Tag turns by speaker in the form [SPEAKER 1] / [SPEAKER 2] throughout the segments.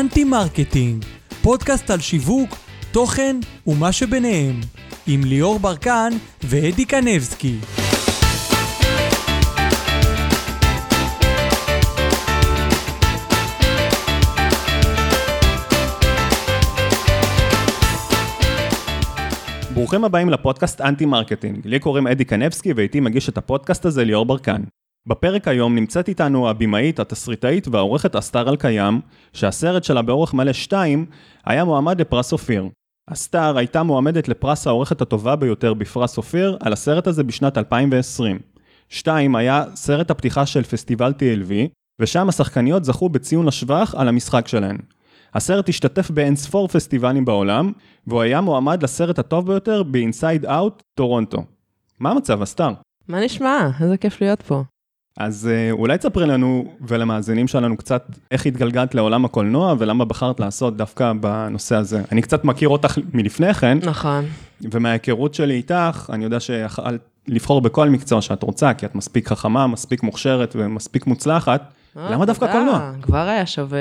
[SPEAKER 1] anti marketing, פודקאסט על שיווק, תוכן ומה שביניהם, עם ליאור ברקן ואדי קנבסקי.
[SPEAKER 2] ברוכים הבאים לפודקאסט anti marketing. לי קוראים אדי קנבסקי ואיתי מגיש את הפודקאסט הזה ליאור ברקן. בפרק היום נמצאת איתנו הבמאית, התסריטאית והעורכת אסתר אלקיים, שהסרט שלה באורך מלא 2 היה מועמד לפרס אופיר. אסתר הייתה מועמדת לפרס העורכת הטובה ביותר בפרס אופיר על הסרט הזה בשנת 2020. 2 היה סרט הפתיחה של פסטיבל TLV, ושם השחקניות זכו בציון לשבח על המשחק שלהן. הסרט השתתף באין ספור פסטיבלים בעולם, והוא היה מועמד לסרט הטוב ביותר ב-Inside Out, טורונטו. מה המצב, אסתר?
[SPEAKER 3] מה נשמע? איזה כיף להיות פה.
[SPEAKER 2] אז אה, אולי תספרי לנו ולמאזינים שלנו קצת איך התגלגלת לעולם הקולנוע ולמה בחרת לעשות דווקא בנושא הזה. אני קצת מכיר אותך מלפני כן,
[SPEAKER 3] נכון.
[SPEAKER 2] ומההיכרות שלי איתך, אני יודע שיכולת לבחור בכל מקצוע שאת רוצה, כי את מספיק חכמה, מספיק מוכשרת ומספיק מוצלחת.
[SPEAKER 3] אה,
[SPEAKER 2] למה דווקא. קולנוע?
[SPEAKER 3] כבר היה שווה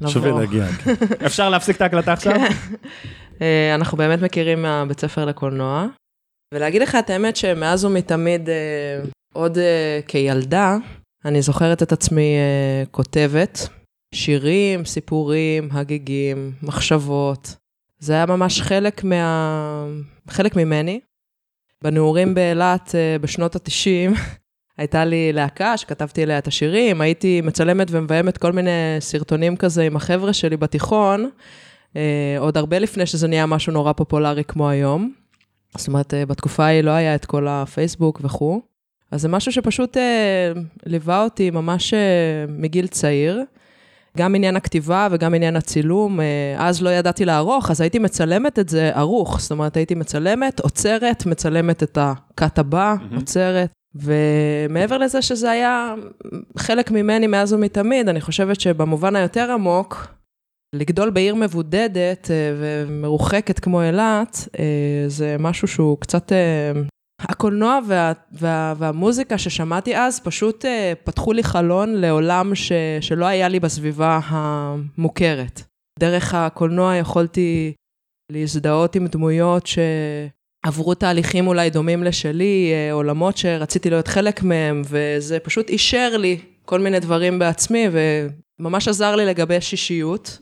[SPEAKER 3] לבוא.
[SPEAKER 4] שווה להגיע. כן.
[SPEAKER 2] אפשר להפסיק את ההקלטה עכשיו?
[SPEAKER 3] אה, אנחנו באמת מכירים מהבית ספר לקולנוע. ולהגיד לך את האמת שמאז ומתמיד, עוד אה, כילדה, אני זוכרת את עצמי אה, כותבת שירים, סיפורים, הגיגים, מחשבות. זה היה ממש חלק מה... חלק ממני. בנעורים באילת אה, בשנות ה-90, הייתה לי להקה שכתבתי אליה את השירים, הייתי מצלמת ומביימת כל מיני סרטונים כזה עם החבר'ה שלי בתיכון, אה, עוד הרבה לפני שזה נהיה משהו נורא פופולרי כמו היום. זאת אומרת, בתקופה ההיא לא היה את כל הפייסבוק וכו'. אז זה משהו שפשוט אה, ליווה אותי ממש אה, מגיל צעיר. גם עניין הכתיבה וגם עניין הצילום, אה, אז לא ידעתי לערוך, אז הייתי מצלמת את זה ערוך. זאת אומרת, הייתי מצלמת, עוצרת, מצלמת את הקאט הבא,
[SPEAKER 2] מהמם.
[SPEAKER 3] עוצרת. ומעבר לזה שזה היה חלק ממני מאז ומתמיד, אני חושבת שבמובן היותר עמוק, לגדול בעיר מבודדת אה, ומרוחקת כמו אילת, אה, זה משהו שהוא קצת... הקולנוע וה, וה, והמוזיקה ששמעתי אז פשוט אה, פתחו לי חלון לעולם ש, שלא היה לי בסביבה המוכרת. דרך הקולנוע יכולתי להזדהות עם דמויות שעברו תהליכים אולי דומים לשלי, אה, עולמות שרציתי להיות חלק מהם, וזה פשוט אישר לי כל מיני דברים בעצמי, וממש עזר לי לגבש אישיות.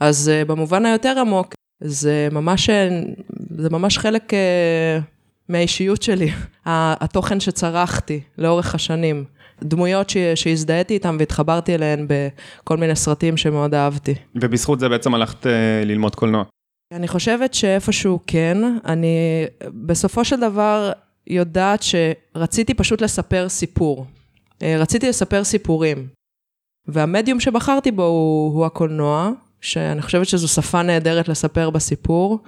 [SPEAKER 3] אז אה, במובן היותר עמוק, זה ממש, זה ממש חלק אה, מהאישיות שלי, התוכן שצרכתי לאורך השנים. דמויות ש- שהזדהיתי איתן והתחברתי אליהן בכל מיני סרטים שמאוד אהבתי.
[SPEAKER 2] ובזכות זה בעצם הלכת אה, ללמוד קולנוע.
[SPEAKER 3] אני חושבת שאיפשהו כן, אני בסופו של דבר יודעת שרציתי פשוט לספר סיפור. אה, רציתי לספר סיפורים. והמדיום שבחרתי בו הוא, הוא הקולנוע, שאני חושבת שזו שפה נהדרת לספר בסיפור,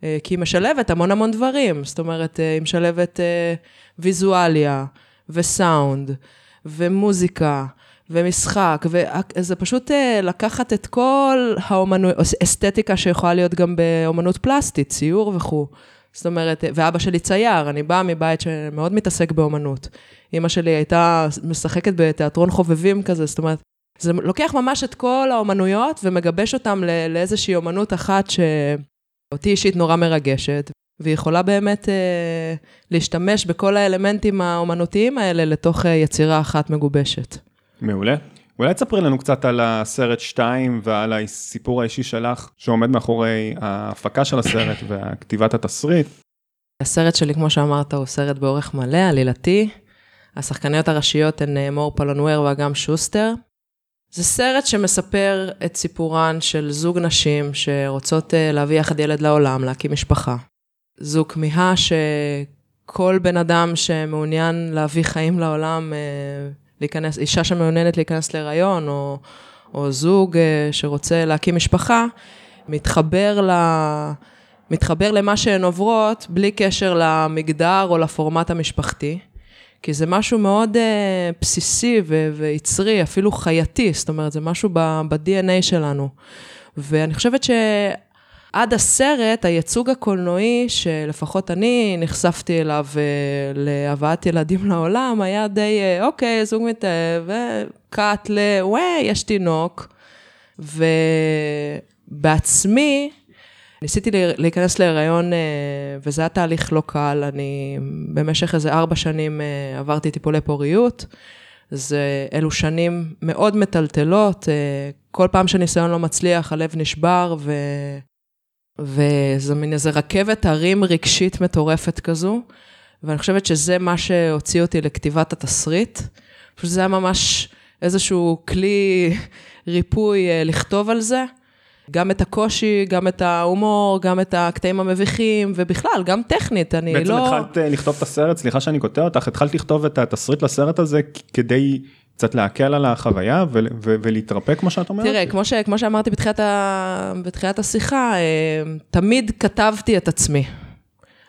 [SPEAKER 3] כי היא משלבת המון המון דברים. זאת אומרת, אה, היא משלבת אה, ויזואליה וסאונד ומוזיקה. ומשחק, וזה פשוט אה, לקחת את כל האומנות, אסתטיקה שיכולה להיות גם באומנות פלסטית, ציור וכו'. זאת אומרת, ואבא שלי צייר, אני באה מבית שמאוד מתעסק באומנות. אימא שלי הייתה משחקת בתיאטרון חובבים כזה, זאת אומרת, זה לוקח ממש את כל האומנויות ומגבש אותם ל- לאיזושהי אומנות אחת שאותי אישית נורא מרגשת, והיא יכולה באמת אה, להשתמש בכל האלמנטים האומנותיים האלה לתוך אה, יצירה אחת מגובשת.
[SPEAKER 2] מעולה. אולי תספרי לנו קצת על הסרט 2 ועל הסיפור האישי שלך שעומד מאחורי ההפקה של הסרט וכתיבת התסריט.
[SPEAKER 3] הסרט שלי, כמו שאמרת, הוא סרט באורך מלא, עלילתי. השחקניות הראשיות הן אה, מור פלנואר ואגם שוסטר. זה סרט שמספר את סיפורן של זוג נשים שרוצות אה, להביא יחד ילד לעולם, להקים משפחה. זו כמיהה שכל בן אדם שמעוניין להביא חיים לעולם, אה, להיכנס, אישה שמעוניינת להיכנס להיריון, או, או זוג אה, שרוצה להקים משפחה, מתחבר ל... מתחבר למה שהן עוברות בלי קשר למגדר או לפורמט המשפחתי. כי זה משהו מאוד uh, בסיסי ו- ויצרי, אפילו חייתי, זאת אומרת, זה משהו ב-DNA שלנו. ואני חושבת שעד הסרט, הייצוג הקולנועי, שלפחות אני נחשפתי אליו uh, להבאת ילדים לעולם, היה די, uh, אוקיי, זוג מתאהב, וקאט ל, וואי, יש תינוק. ובעצמי, ניסיתי להיכנס להיריון, אה, וזה היה תהליך לא קל, אני במשך איזה ארבע שנים אה, עברתי טיפולי פוריות. זה, אלו שנים מאוד מטלטלות, אה, כל פעם שניסיון לא מצליח, הלב נשבר, ו... וזה מין איזה רכבת הרים רגשית מטורפת כזו, ואני חושבת שזה מה שהוציא אותי לכתיבת התסריט. פשוט זה היה ממש איזשהו כלי ריפוי לכתוב על זה. גם את הקושי, גם את ההומור, גם את הקטעים המביכים, ובכלל, גם טכנית, אני
[SPEAKER 2] בעצם
[SPEAKER 3] לא...
[SPEAKER 2] בעצם התחלת אה, לכתוב את הסרט, סליחה שאני קוטע אותך, התחלת לכתוב את התסריט לסרט הזה כדי קצת להקל על החוויה ו- ו- ולהתרפא כמו שאת אומרת?
[SPEAKER 3] תראה, כמו, ש- כמו שאמרתי בתחילת, ה- בתחילת השיחה, אה, תמיד כתבתי את עצמי.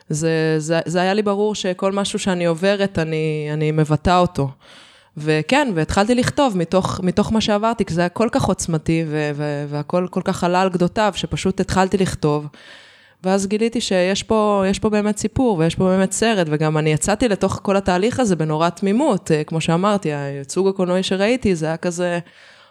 [SPEAKER 3] זה, זה, זה היה לי ברור שכל משהו שאני עוברת, אני, אני מבטא אותו. וכן, והתחלתי לכתוב מתוך, מתוך מה שעברתי, כי זה היה כל כך עוצמתי, ו- ו- והכל כל כך עלה על גדותיו, שפשוט התחלתי לכתוב. ואז גיליתי שיש פה, פה באמת סיפור, ויש פה באמת סרט, וגם אני יצאתי לתוך כל התהליך הזה בנורא תמימות. אה, כמו שאמרתי, הייצוג הקולנועי שראיתי, זה היה כזה,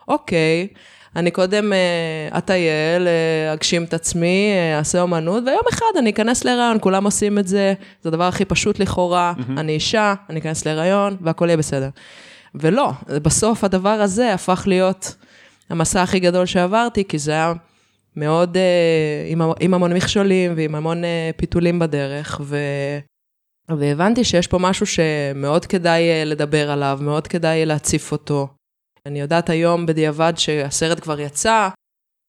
[SPEAKER 3] אוקיי, אני קודם אה, אטייל, אה, אגשים את עצמי, אעשה אומנות, ויום אחד אני אכנס להיריון, כולם עושים את זה, זה הדבר הכי פשוט לכאורה, mm-hmm. אני אישה, אני אכנס להיריון, והכל יהיה בסדר. ולא, בסוף הדבר הזה הפך להיות המסע הכי גדול שעברתי, כי זה היה מאוד, uh, עם, עם המון מכשולים ועם המון uh, פיתולים בדרך, ו... והבנתי שיש פה משהו שמאוד כדאי לדבר עליו, מאוד כדאי להציף אותו. אני יודעת היום בדיעבד שהסרט כבר יצא,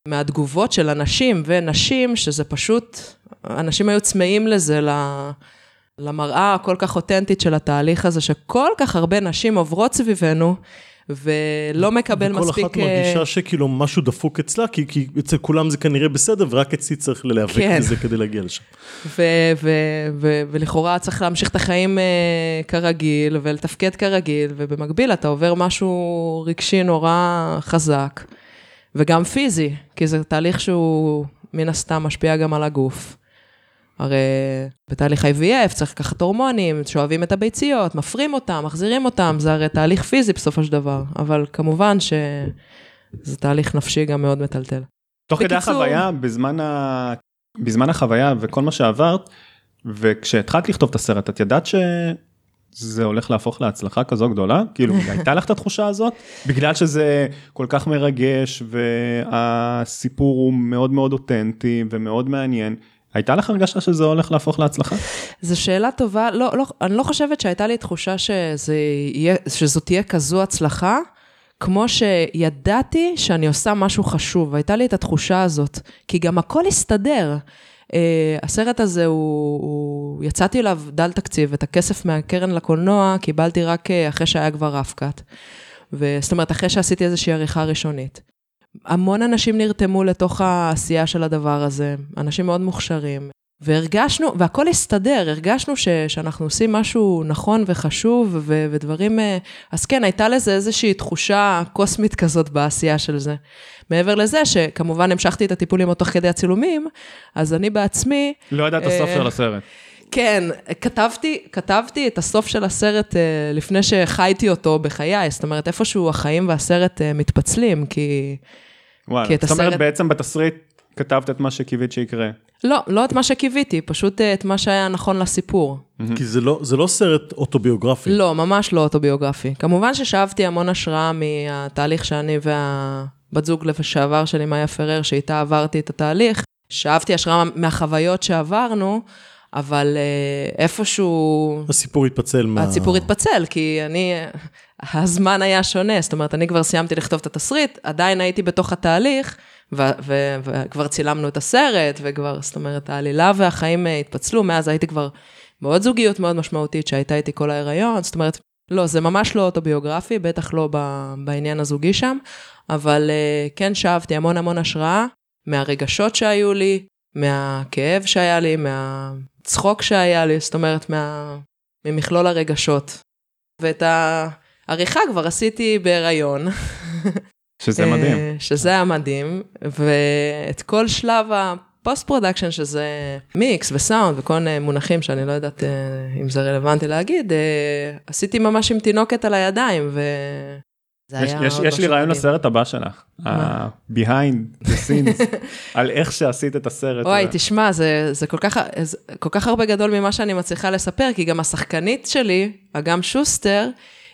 [SPEAKER 3] מהתגובות של אנשים ונשים, שזה פשוט, אנשים היו צמאים לזה, למראה הכל כך אותנטית של התהליך הזה, שכל כך הרבה נשים עוברות סביבנו, ולא מקבל
[SPEAKER 4] וכל
[SPEAKER 3] מספיק...
[SPEAKER 4] וכל אחת מרגישה אה, שכאילו משהו דפוק אצלה, כי, כי אצל כולם זה כנראה בסדר, ורק אצלי צריך להיאבק כן. בזה כדי להגיע לשם.
[SPEAKER 3] ולכאורה צריך להמשיך את החיים uh, כרגיל, ולתפקד כרגיל, ובמקביל אתה עובר משהו רגשי נורא חזק, וגם פיזי, כי זה תהליך שהוא מן הסתם משפיע גם על הגוף. הרי בתהליך IVF צריך לקחת הורמונים, שואבים את הביציות, מפרים אותם, מחזירים אותם, זה הרי תהליך פיזי בסופו של דבר, אבל כמובן שזה תהליך נפשי גם מאוד מטלטל.
[SPEAKER 2] תוך כדי החוויה, בזמן, ה... בזמן החוויה וכל מה שעברת, וכשהתחלת לכתוב את הסרט, את ידעת שזה הולך להפוך להצלחה כזו גדולה? כאילו, הייתה לך את התחושה הזאת? בגלל שזה כל כך מרגש, והסיפור הוא מאוד מאוד אותנטי ומאוד מעניין. הייתה לך הרגשה שזה הולך להפוך להצלחה?
[SPEAKER 3] זו שאלה טובה, לא, לא, אני לא חושבת שהייתה לי תחושה שזה יהיה, שזו תהיה כזו הצלחה, כמו שידעתי שאני עושה משהו חשוב, הייתה לי את התחושה הזאת, כי גם הכל הסתדר. Uh, הסרט הזה, הוא, הוא, יצאתי אליו דל תקציב, את הכסף מהקרן לקולנוע קיבלתי רק uh, אחרי שהיה כבר רף-קאט. זאת אומרת, אחרי שעשיתי איזושהי עריכה ראשונית. המון אנשים נרתמו לתוך העשייה של הדבר הזה, אנשים מאוד מוכשרים. והרגשנו, והכל הסתדר, הרגשנו ש, שאנחנו עושים משהו נכון וחשוב ו, ודברים... אה, אז כן, הייתה לזה איזושהי תחושה קוסמית כזאת בעשייה של זה. מעבר לזה שכמובן המשכתי את הטיפולים עוד תוך כדי הצילומים, אז אני בעצמי...
[SPEAKER 2] לא ידעת הסוף אה, של הסרט.
[SPEAKER 3] כן, כתבתי, כתבתי את הסוף של הסרט אה, לפני שחייתי אותו בחיי, זאת אומרת, איפשהו החיים והסרט אה, מתפצלים, כי...
[SPEAKER 2] וואלה, כי את זאת הסרט... אומרת, בעצם בתסריט כתבת את מה שקיווית שיקרה.
[SPEAKER 3] לא, לא את מה שקיוויתי, פשוט אה, את מה שהיה נכון לסיפור.
[SPEAKER 4] כי זה לא, זה לא סרט אוטוביוגרפי.
[SPEAKER 3] לא, ממש לא אוטוביוגרפי. כמובן ששאבתי המון השראה מהתהליך שאני והבת זוג לשעבר שלי, מאיה פרר, שאיתה עברתי את התהליך. שאבתי השראה מהחוויות שעברנו, אבל אה, איפשהו...
[SPEAKER 4] הסיפור התפצל מה...
[SPEAKER 3] הסיפור התפצל, כי אני... הזמן היה שונה, זאת אומרת, אני כבר סיימתי לכתוב את התסריט, עדיין הייתי בתוך התהליך, וכבר צילמנו את הסרט, וכבר, זאת אומרת, העלילה והחיים אה, התפצלו, מאז הייתי כבר מאוד זוגיות מאוד משמעותית שהייתה איתי כל ההיריון, זאת אומרת, לא, זה ממש לא אוטוביוגרפי, בטח לא בעניין הזוגי שם, אבל אה, כן שאבתי המון המון השראה מהרגשות שהיו לי, מהכאב שהיה לי, מהצחוק שהיה לי, זאת אומרת, מה... ממכלול הרגשות. ואת העריכה כבר עשיתי בהיריון.
[SPEAKER 2] שזה מדהים. אה,
[SPEAKER 3] שזה היה מדהים, ואת כל שלב ה post production, שזה מיקס וסאונד וכל מיני מונחים שאני לא יודעת אה, אם זה רלוונטי להגיד, אה, עשיתי ממש עם תינוקת על הידיים, זה
[SPEAKER 2] יש, יש, לי
[SPEAKER 3] משהו
[SPEAKER 2] רעיון. לסרט הבא שלך, ה-behind the scenes, על איך שעשית את הסרט.
[SPEAKER 3] וואי,
[SPEAKER 2] הזה.
[SPEAKER 3] תשמע, זה, זה כל, כך, כל כך הרבה גדול ממה שאני מצליחה לספר, כי גם השחקנית שלי, אגם שוסטר,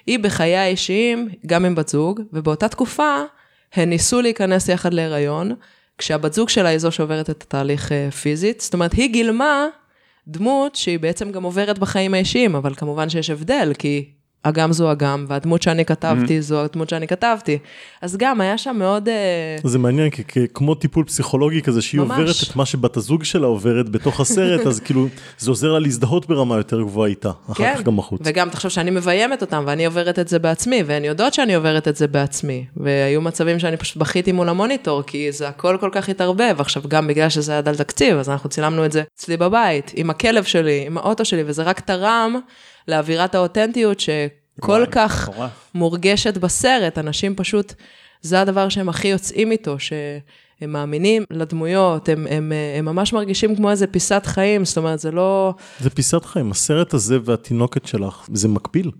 [SPEAKER 3] היא בחיי האישיים, גם עם בת זוג, ובאותה תקופה הן ניסו להיכנס יחד להיריון, כשהבת זוג שלה היא זו שעוברת את התהליך אה, פיזית. זאת אומרת, היא גילמה דמות שהיא בעצם גם עוברת בחיים האישיים, אבל כמובן שיש הבדל, כי אגם זו אגם, והדמות שאני כתבתי זו הדמות שאני כתבתי. אז גם היה שם מאוד... אה,
[SPEAKER 4] זה מעניין, כי כי כמו טיפול פסיכולוגי כזה, שהיא
[SPEAKER 3] ממש.
[SPEAKER 4] עוברת את מה שבת הזוג שלה עוברת בתוך הסרט, אז כאילו, זה עוזר לה להזדהות ברמה יותר גבוהה איתה, אחר כך גם בחוץ.
[SPEAKER 3] כן. וגם תחשוב שאני מביימת אותם, ואני עוברת את זה בעצמי, והן יודעות שאני עוברת את זה בעצמי. והיו מצבים שאני פשוט בכיתי מול המוניטור, כי זה הכל כל כך התערבב. עכשיו, גם בגלל שזה היה דל תקציב, אז אנחנו צילמנו את זה אצלי בבית, עם הכלב שלי, עם האוטו שלי, וזה רק תרם לאווירת האותנטיות שכל
[SPEAKER 2] וואי,
[SPEAKER 3] כך
[SPEAKER 2] מטורף.
[SPEAKER 3] מורגשת בסרט. אנשים פשוט, זה הדבר שהם הכי יוצאים איתו, שהם מאמינים לדמויות, הם, הם, הם ממש מרגישים כמו איזה פיסת חיים, זאת אומרת, זה לא...
[SPEAKER 4] זה פיסת חיים, הסרט הזה והתינוקת שלך, זה מקביל.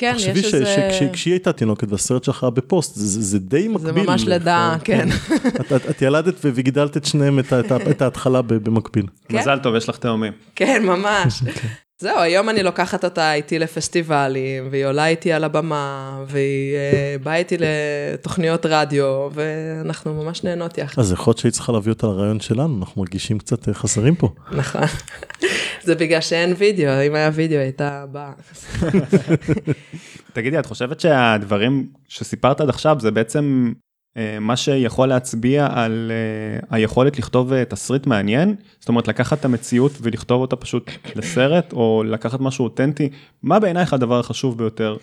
[SPEAKER 3] כן,
[SPEAKER 4] תחשבי
[SPEAKER 3] יש
[SPEAKER 4] ש-
[SPEAKER 3] איזה...
[SPEAKER 4] ש- כשהיא הייתה תינוקת והסרט שלך היה בפוסט, זה- זה זה די מקביל.
[SPEAKER 3] זה ממש. לידה, כן.
[SPEAKER 4] את- את- את ילדת וגידלת את שניהם, את את את ההתחלה במקביל.
[SPEAKER 3] כן.
[SPEAKER 2] מזל טוב, יש לך תאומים.
[SPEAKER 3] כן, ממש. זהו, היום אני לוקחת אותה איתי לפסטיבלים, והיא עולה איתי על הבמה, והיא אה, באה איתי לתוכניות רדיו, ואנחנו ממש נהנות יחד.
[SPEAKER 4] אז יכול להיות שהיית צריכה להביא אותה לרעיון שלנו, אנחנו מרגישים קצת אה, חסרים פה.
[SPEAKER 3] נכון. זה בגלל שאין וידאו, אם היה וידאו הייתה באה.
[SPEAKER 2] תגידי, את חושבת שהדברים שסיפרת עד עכשיו זה בעצם מה שיכול להצביע על אה, היכולת לכתוב אה, תסריט מעניין? זאת אומרת, לקחת את המציאות ולכתוב אותה פשוט לסרט, או לקחת משהו אותנטי? מה בעינייך הדבר החשוב ביותר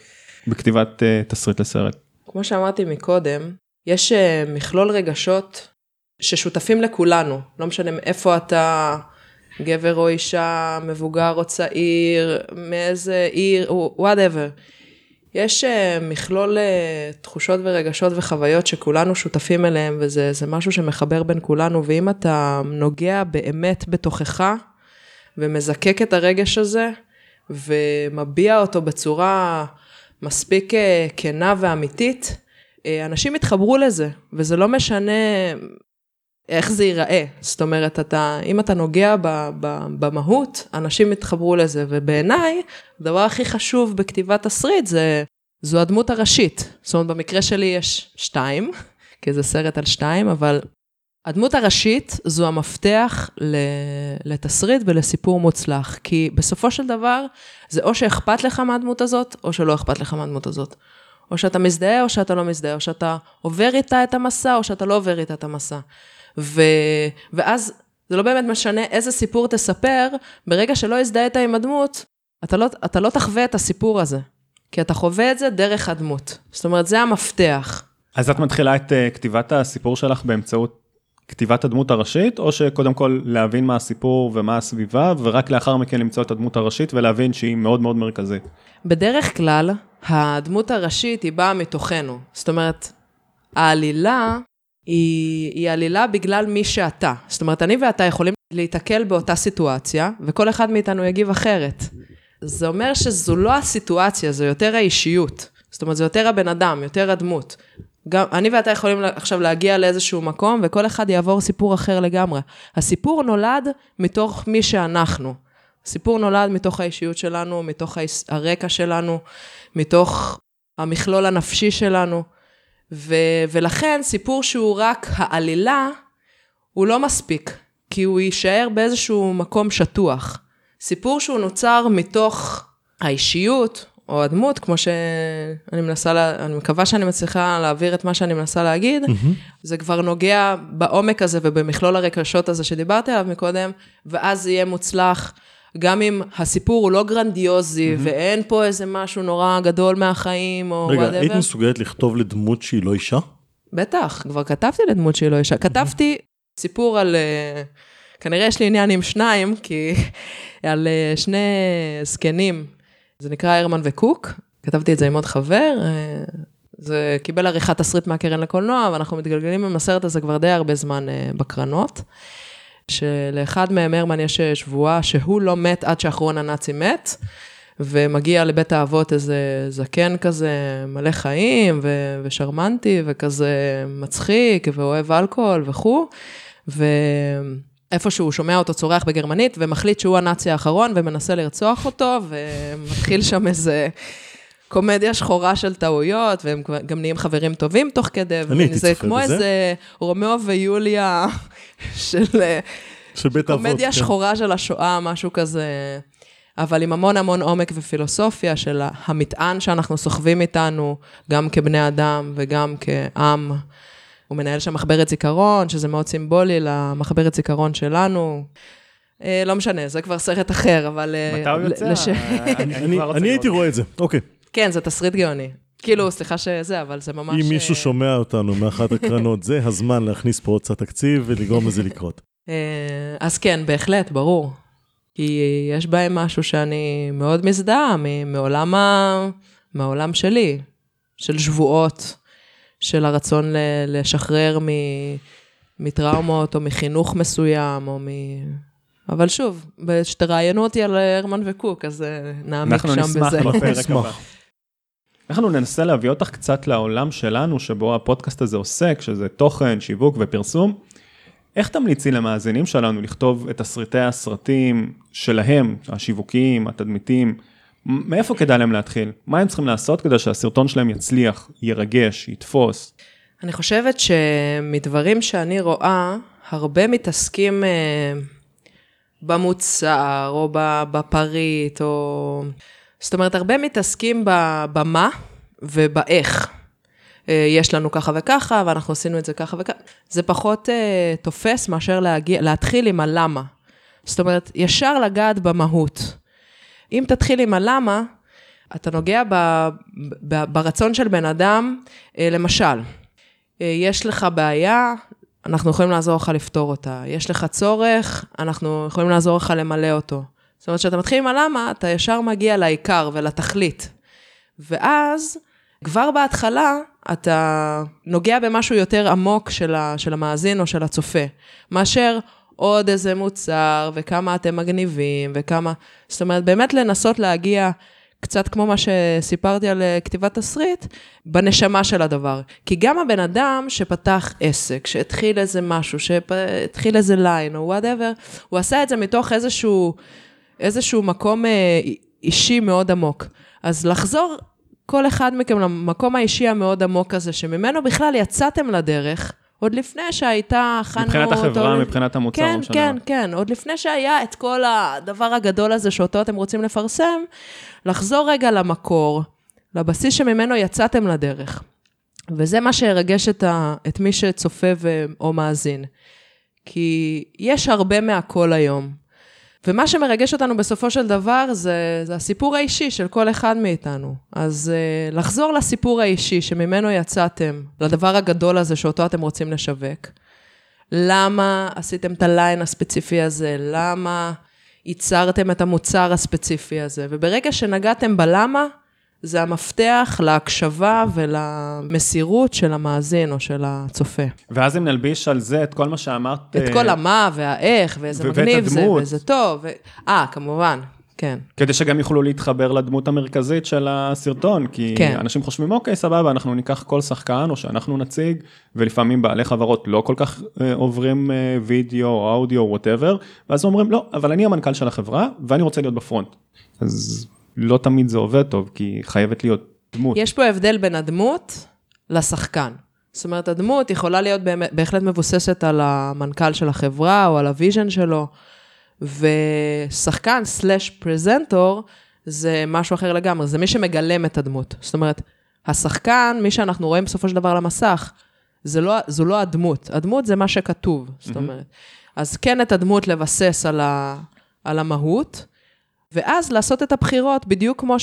[SPEAKER 2] בכתיבת אה, תסריט לסרט?
[SPEAKER 3] כמו שאמרתי מקודם, יש אה, מכלול רגשות ששותפים לכולנו, לא משנה מאיפה אתה, גבר או אישה, מבוגר או צעיר, מאיזה עיר, וואטאבר. יש אה, מכלול אה, תחושות ורגשות וחוויות שכולנו שותפים אליהם, וזה זה משהו שמחבר בין כולנו, ואם אתה נוגע באמת בתוכך, ומזקק את הרגש הזה, ומביע אותו בצורה מספיק אה, כנה ואמיתית, אנשים יתחברו לזה, וזה לא משנה איך זה ייראה. זאת אומרת, אתה, אם אתה נוגע ב, ב, במהות, אנשים יתחברו לזה, ובעיניי, הדבר הכי חשוב בכתיבת תסריט זה, זו הדמות הראשית. זאת אומרת, במקרה שלי יש שתיים, כי זה סרט על שתיים, אבל הדמות הראשית זו המפתח לתסריט ולסיפור מוצלח, כי בסופו של דבר, זה או שאכפת לך מהדמות הזאת, או שלא אכפת לך מהדמות הזאת. או שאתה מזדהה או שאתה לא מזדהה, או שאתה עובר איתה את המסע, או שאתה לא עובר איתה את המסע. ו... ואז זה לא באמת משנה איזה סיפור תספר, ברגע שלא הזדהית עם הדמות, אתה לא, אתה לא תחווה את הסיפור הזה. כי אתה חווה את זה דרך הדמות. זאת אומרת, זה המפתח.
[SPEAKER 2] אז את מתחילה את אה, כתיבת הסיפור שלך באמצעות כתיבת הדמות הראשית, או שקודם כל להבין מה הסיפור ומה הסביבה, ורק לאחר מכן למצוא את הדמות הראשית ולהבין שהיא מאוד מאוד מרכזית.
[SPEAKER 3] בדרך כלל, הדמות הראשית היא באה מתוכנו. זאת אומרת, העלילה היא, היא עלילה בגלל מי שאתה. זאת אומרת, אני ואתה יכולים להיתקל באותה סיטואציה, וכל אחד מאיתנו יגיב אחרת. זה אומר שזו לא הסיטואציה, זו יותר האישיות. זאת אומרת, זה יותר הבן אדם, יותר הדמות. גם אני ואתה יכולים עכשיו להגיע לאיזשהו מקום, וכל אחד יעבור סיפור אחר לגמרי. הסיפור נולד מתוך מי שאנחנו. הסיפור נולד מתוך האישיות שלנו, מתוך הרקע שלנו, מתוך המכלול הנפשי שלנו. ו- ולכן סיפור שהוא רק העלילה, הוא לא מספיק, כי הוא יישאר באיזשהו מקום שטוח. סיפור שהוא נוצר מתוך האישיות, או הדמות, כמו שאני מנסה, לה, אני מקווה שאני מצליחה להעביר את מה שאני מנסה להגיד, זה כבר נוגע בעומק הזה ובמכלול הרגשות הזה שדיברתי עליו מקודם, ואז זה יהיה מוצלח. גם אם הסיפור הוא לא גרנדיוזי, ואין פה איזה משהו נורא גדול מהחיים, או
[SPEAKER 4] רגע,
[SPEAKER 3] whatever.
[SPEAKER 4] היית מסוגלת לכתוב לדמות שהיא לא אישה?
[SPEAKER 3] בטח, כבר כתבתי לדמות שהיא לא אישה. כתבתי סיפור על... אה, כנראה יש לי עניין עם שניים, כי על אה, שני זקנים, זה נקרא הרמן וקוק, כתבתי את זה עם עוד חבר, אה, זה קיבל עריכת תסריט מהקרן לקולנוע, ואנחנו מתגלגלים עם הסרט הזה כבר די הרבה זמן בקרנות. שלאחד מהם, הרמן, יש אה, שבועה שהוא לא מת עד שאחרון הנאצי מת, ומגיע לבית האבות איזה זקן כזה מלא חיים ו- ושרמנטי וכזה מצחיק ואוהב אלכוהול וכו', ואיפשהו שומע אותו צורח בגרמנית ומחליט שהוא הנאצי האחרון ומנסה לרצוח אותו ומתחיל שם איזה... קומדיה שחורה של טעויות, והם גם נהיים חברים טובים תוך כדי.
[SPEAKER 4] אני הייתי צופה בזה.
[SPEAKER 3] זה כמו איזה רומאו ויוליה של...
[SPEAKER 4] של בית האבות.
[SPEAKER 3] קומדיה
[SPEAKER 4] כן.
[SPEAKER 3] שחורה של השואה, משהו כזה, אבל עם המון המון עומק ופילוסופיה של המטען שאנחנו סוחבים איתנו, גם כבני אדם וגם כעם. הוא מנהל שם מחברת זיכרון, שזה מאוד סימבולי למחברת זיכרון שלנו. אה, לא משנה, זה כבר סרט אחר, אבל... אה,
[SPEAKER 2] מתי הוא יוצא?
[SPEAKER 3] לש-
[SPEAKER 4] אני- הייתי. רואה את זה, אוקיי.
[SPEAKER 3] כן, זה תסריט גאוני. כאילו, סליחה שזה, אבל זה ממש...
[SPEAKER 4] אם מישהו
[SPEAKER 3] אה,
[SPEAKER 4] שומע אותנו מאחת הקרנות, זה הזמן להכניס פה עוד קצת תקציב ולגרום לזה לקרות.
[SPEAKER 3] אה, אז כן, בהחלט, ברור. כי יש בהם משהו שאני מאוד מזדהה מעולם, ה... מהעולם שלי, של שבועות, של הרצון ל- לשחרר מ... מטראומות או מחינוך מסוים, או מ... אבל שוב, שתראיינו אותי על הרמן וקוק, אז אה, נעמיק
[SPEAKER 2] אנחנו
[SPEAKER 3] שם בזה.
[SPEAKER 2] בפרק
[SPEAKER 4] נשמח.
[SPEAKER 2] הבא. אנחנו ננסה להביא אותך קצת לעולם שלנו, שבו הפודקאסט הזה עוסק, שזה תוכן, שיווק ופרסום. איך תמליצי למאזינים שלנו לכתוב את תסריטי הסרטים שלהם, השיווקיים, התדמיתיים? מאיפה כדאי להם להתחיל? מה הם צריכים לעשות כדי שהסרטון שלהם יצליח, ירגש, יתפוס?
[SPEAKER 3] אני חושבת שמדברים שאני רואה, הרבה מתעסקים אה, במוצר, או בפריט, או... זאת אומרת, הרבה מתעסקים במה ובאיך. אה, יש לנו ככה וככה, ואנחנו עשינו את זה ככה וככה. זה פחות אה, תופס מאשר להגיע, להתחיל עם הלמה. זאת אומרת, ישר לגעת במהות. אם תתחיל עם הלמה, אתה נוגע ב, ב, ברצון של בן אדם, אה, למשל, אה, יש לך בעיה, אנחנו יכולים לעזור לך לפתור אותה. יש לך צורך, אנחנו יכולים לעזור לך למלא אותו. זאת אומרת, כשאתה מתחיל עם הלמה, אתה ישר מגיע לעיקר ולתכלית. ואז, כבר בהתחלה, אתה נוגע במשהו יותר עמוק של, ה, של המאזין או של הצופה, מאשר עוד איזה מוצר, וכמה אתם מגניבים, וכמה... זאת אומרת, באמת לנסות להגיע קצת כמו מה שסיפרתי על אה, כתיבת תסריט, בנשמה של הדבר. כי גם הבן אדם שפתח עסק, שהתחיל איזה משהו, שהתחיל איזה line או whatever, הוא עשה את זה מתוך איזשהו, איזשהו מקום אה, אישי מאוד עמוק. אז לחזור כל אחד מכם למקום האישי המאוד עמוק הזה, שממנו בכלל יצאתם לדרך, עוד לפני שהייתה חנות...
[SPEAKER 2] מבחינת החברה,
[SPEAKER 3] או-
[SPEAKER 2] מבחינת המוצר,
[SPEAKER 3] כן,
[SPEAKER 2] משנה
[SPEAKER 3] כן. כן, עוד לפני שהיה את כל הדבר הגדול הזה שאותו אתם רוצים לפרסם, לחזור רגע למקור, לבסיס שממנו יצאתם לדרך. וזה מה שירגש את, ה, את מי שצופה ו, או מאזין. כי יש הרבה מהכל היום. ומה שמרגש אותנו בסופו של דבר זה, זה הסיפור האישי של כל אחד מאיתנו. אז uh, לחזור לסיפור האישי שממנו יצאתם, לדבר הגדול הזה שאותו אתם רוצים לשווק. למה עשיתם את הליין הספציפי הזה? למה ייצרתם את המוצר הספציפי הזה? וברגע שנגעתם בלמה, זה המפתח להקשבה ולמסירות של המאזין או של הצופה.
[SPEAKER 2] ואז אם נלביש על זה את כל מה שאמרת...
[SPEAKER 3] את
[SPEAKER 2] אה,
[SPEAKER 3] כל המה והאיך, ואיזה מגניב זה. ואיזה טוב. ו- אה, כמובן, כן.
[SPEAKER 2] כדי שגם יוכלו להתחבר לדמות המרכזית של הסרטון, כי
[SPEAKER 3] כן.
[SPEAKER 2] אנשים חושבים, אוקיי, סבבה, אנחנו ניקח כל שחקן או שאנחנו נציג, ולפעמים בעלי חברות לא כל כך אה, עוברים אה, וידאו או אודיו או whatever, ואז אומרים, לא, אבל אני המנכ"ל של החברה ואני רוצה להיות ב front. אז לא תמיד זה עובד טוב, כי חייבת להיות דמות.
[SPEAKER 3] יש פה הבדל בין הדמות לשחקן. זאת אומרת, הדמות יכולה להיות באמת, בהחלט מבוססת על המנכ"ל של החברה או על ה vision שלו, ושחקן slash פרזנטור זה משהו אחר לגמרי, זה מי שמגלם את הדמות. זאת אומרת, השחקן, מי שאנחנו רואים בסופו של דבר על המסך, זה לא, זו לא הדמות, הדמות זה מה שכתוב, זאת אומרת. אז כן את הדמות לבסס על, ה, על המהות, ואז לעשות את הבחירות בדיוק כמו